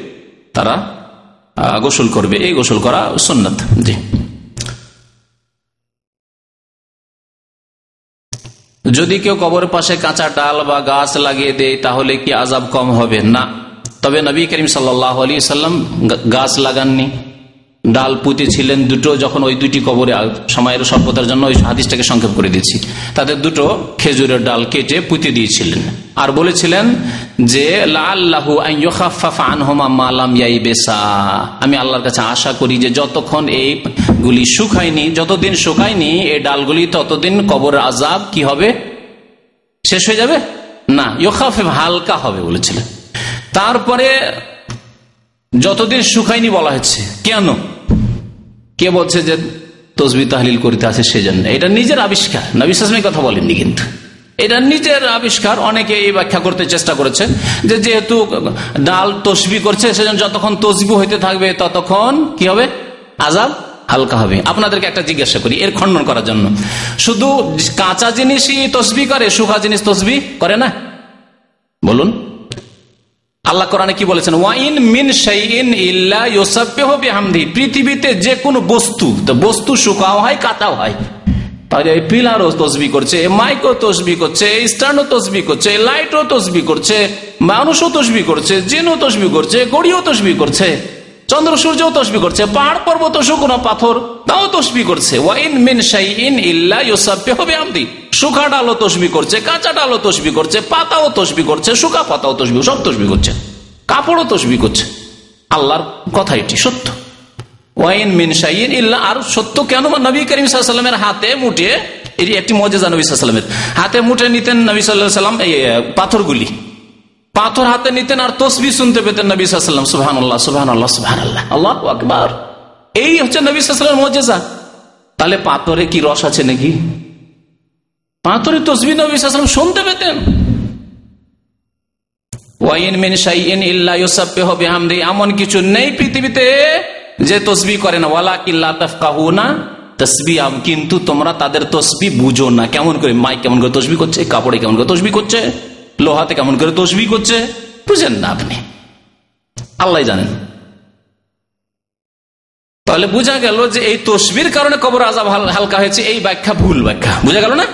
তারা গোসল করবে। এই গোসল করা সুন্নত। জি। যদি কেউ কবরের পাশে কাঁচা ডাল বা গাছ লাগিয়ে দেয়, তাহলে কি আজাব কম হবে? না। তবে নবী করিম সাল্লাহ আলী সাল্লাম গাছ লাগাননি। ডাল পুঁতে ছিলেন দুটো যখন ওই দুটি কবরে সময়ের স্বল্পতার জন্য ওই হাদিসটাকে সংক্ষেপ করে দিচ্ছি তাদের দুটো খেজুরের ডাল কেটে পুঁতে দিয়েছিলেন। আর বলেছিলেন যে আমি আল্লাহর কাছে আশা করি যে, যতক্ষণ এইগুলি শুকায়নি, যতদিন শুকায়নি এই ডালগুলি ততদিন কবর আজাব কি হবে? শেষ হয়ে যাবে? না ইয়োখাফে হালকা হবে বলেছিলেন। তারপরে যতদিন শুকায়নি বলা হচ্ছে কেন? কে বলছে যে তসবি তাহলিল করিতে আছে সেজন্য? এটা নিজের আবিষ্কার। নবিশ্বাসমী কথা বলেননি কিন্তু। এটা নিজের আবিষ্কার। অনেকে এই ব্যাখ্যা করতে চেষ্টা করেছে যে যেহেতু ডাল তসবি করছে, সেজন্য যতক্ষণ তসবি হইতে থাকবে, ততক্ষণ কি হবে? আজাব হালকা হবে। আপনাদেরকে একটা জিজ্ঞাসা করি, এর খণ্ডন করার জন্য। শুধু কাঁচা জিনিসই তসবি করে সুখা জিনিস তসবি করে না? বলুন। আল্লাহ কোরআনে কি বলেছেন? ওয়াইন মিন শাইইন ইল্লা ইউসাব্বিহু বিহামদি। পৃথিবীতে যে কোনো বস্তু, তো বস্তু শুকাও হয়, কাটাও হয়। তাহলে এই পিলারও তসবি করছে মাইকও তসবি করছে স্টার্নও তসবি করছে লাইটও তসবি করছে, মানুষও তসবি করছে, জিনও তসবি করছে গড়িও তসবি করছে। চন্দ্র সূর্যও তসবি করছে, পাহাড় পর্বত শুকনো পাথর, তাও তসবি করছে। ওয়াইন মিন শাইইন ইল্লা ইউসাব্বিহু বিহামদি শুকা ডালও তসবি করছে, কাঁচা ডালও তসবি করছে, পাতাও তসবি করছে, শুকা পাতাও তসবি, সব তসবি করছে। কাপড়ও তসবি করছে। আল্লাহর কথা এটি, সত্য। ওয়াইন মিন শাইন ইল্লা, আর সত্য কেন নবী করিম সাল্লামের হাতে মুঠে? এটি একটি মজেজা নবী সাল্লামের হাতে মুঠে নিতেন নবী সাল্লাহ সাল্লাম পাথরগুলি। পাথর হাতে নিতেন আর তসবি শুনতে পেতেন নবী সাল্লাম সুহান আল্লাহ সুহান আল্লাহ সুহান আল্লাহ আল্লাহ আকবর। এই হচ্ছে নবী সাল্লামের মজেজা তাহলে পাথরে কি রস আছে নাকি? পাথরে তসবি নবী সাল্লাম শুনতে পেতেন। মিন এমন কিছু নেই পৃথিবীতে যে তসবি করে না। ওয়ালা কিল্লা তাফকাহুনা তসবি আম কিন্তু তোমরা তাদের তসবি বুঝো না। কেমন করে মাইক কেমন করে তসবি করছে? কাপড়ে কেমন করে তসবি করছে? লোহাতে কেমন করে তসবি করছে বুঝেন না আপনি আল্লাহ জানেন তাহলে বোঝা গেল যে এই তসবির কারণে কবর আজাব হালকা হয়েছে এই ব্যাখ্যা ভুল ব্যাখ্যা বুঝা গেল না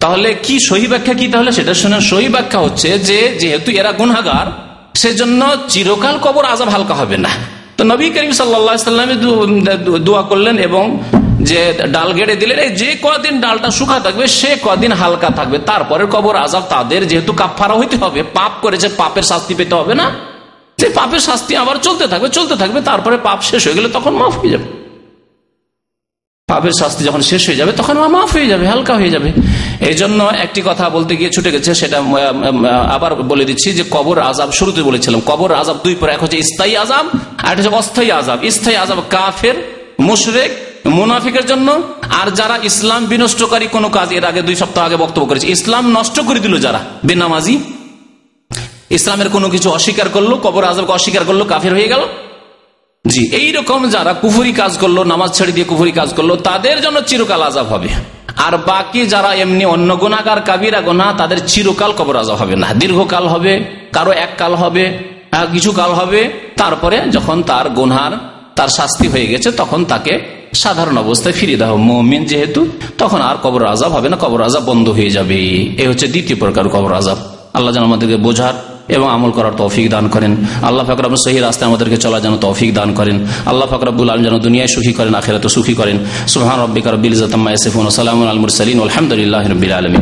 তাহলে কি সহি ব্যাখ্যা কি তাহলে সেটা শুনে সহি ব্যাখ্যা হচ্ছে যে যেহেতু এরা গুনাগার সেজন্য চিরকাল কবর আজাব হালকা হবে না তো নবী করিম সাল্লা সাল্লামে দোয়া করলেন এবং যে ডাল গেড়ে দিলেন যে কদিন ডালটা শুকা থাকবে, সে কদিন হালকা থাকবে। তারপরে কবর আজাব তাদের, যেহেতু কাপফারা হইতে হবে, পাপ করেছে, পাপের শাস্তি পেতে হবে না? সেই পাপের শাস্তি আবার চলতে থাকবে চলতে থাকবে, তারপরে পাপ শেষ হয়ে গেলে তখন মাফ হয়ে যাবে। পাপের শাস্তি যখন শেষ হয়ে যাবে, তখন মাফ হয়ে যাবে, হালকা হয়ে যাবে। এই জন্য একটি কথা বলতে গিয়ে ছুটে গেছে, সেটা আবার বলে দিচ্ছি যে কবর আজাব শুরুতে বলেছিলাম। কবর আজাব দুই পর, এক হচ্ছে স্থায়ী আজাব, আর হচ্ছে অস্থায়ী আজাব। স্থায়ী আজাব কাফের, মুশরেক মুনাফিকের জন্য, আর যারা ইসলাম বিনষ্টকারী কোনো কাজ, এর আগে দুই সপ্তাহ আগে বক্তব্য করেছে, ইসলাম নষ্ট করে দিল যারা, বেনামাজি। ইসলামের কোনো কিছু অস্বীকার করল, কবর আজবকে অস্বীকার করল, কাফের হয়ে গেল। জি, এইরকম যারা কুফুরি কাজ করল, নামাজ ছেড়ে দিয়ে কুফুরি কাজ করল, তাদের জন্য চিরকাল আজাব হবে। আর বাকি যারা এমনি অন্য গোনাকার কাবিরা গোনা তাদের চিরকাল কবর আজাব হবে না। দীর্ঘকাল হবে, কারও এক কাল হবে কিছু কাল হবে, তারপরে যখন তার গুনহার তার শাস্তি হয়ে গেছে, তখন তাকে সাধারণ অবস্থায় ফিরিয়ে দেওয়া মমিন যেহেতু, তখন আর কবর আজাব হবে না, কবর আজাব বন্ধ হয়ে যাবে। এ হচ্ছে দ্বিতীয় প্রকার কবর আজাব আল্লাহ যেন আমাদেরকে বোঝার এবং আমল করার তৌফিক দান করেন। আল্লাহ ফাকরাব সহি রাস্তায় আমাদেরকে চলা যেন তৌফিক দান করেন। আল্লাহ ফাকরাবুল আলম যেন দুনিয়ায় সুখী করেন আখেরাতে সুখী করেন। সুহান রব্বিকা বিল ইজাতাম্মা ইসিফুন সালাম আলমুর সালিন আলহামদুলিল্লাহ রবিল আলমী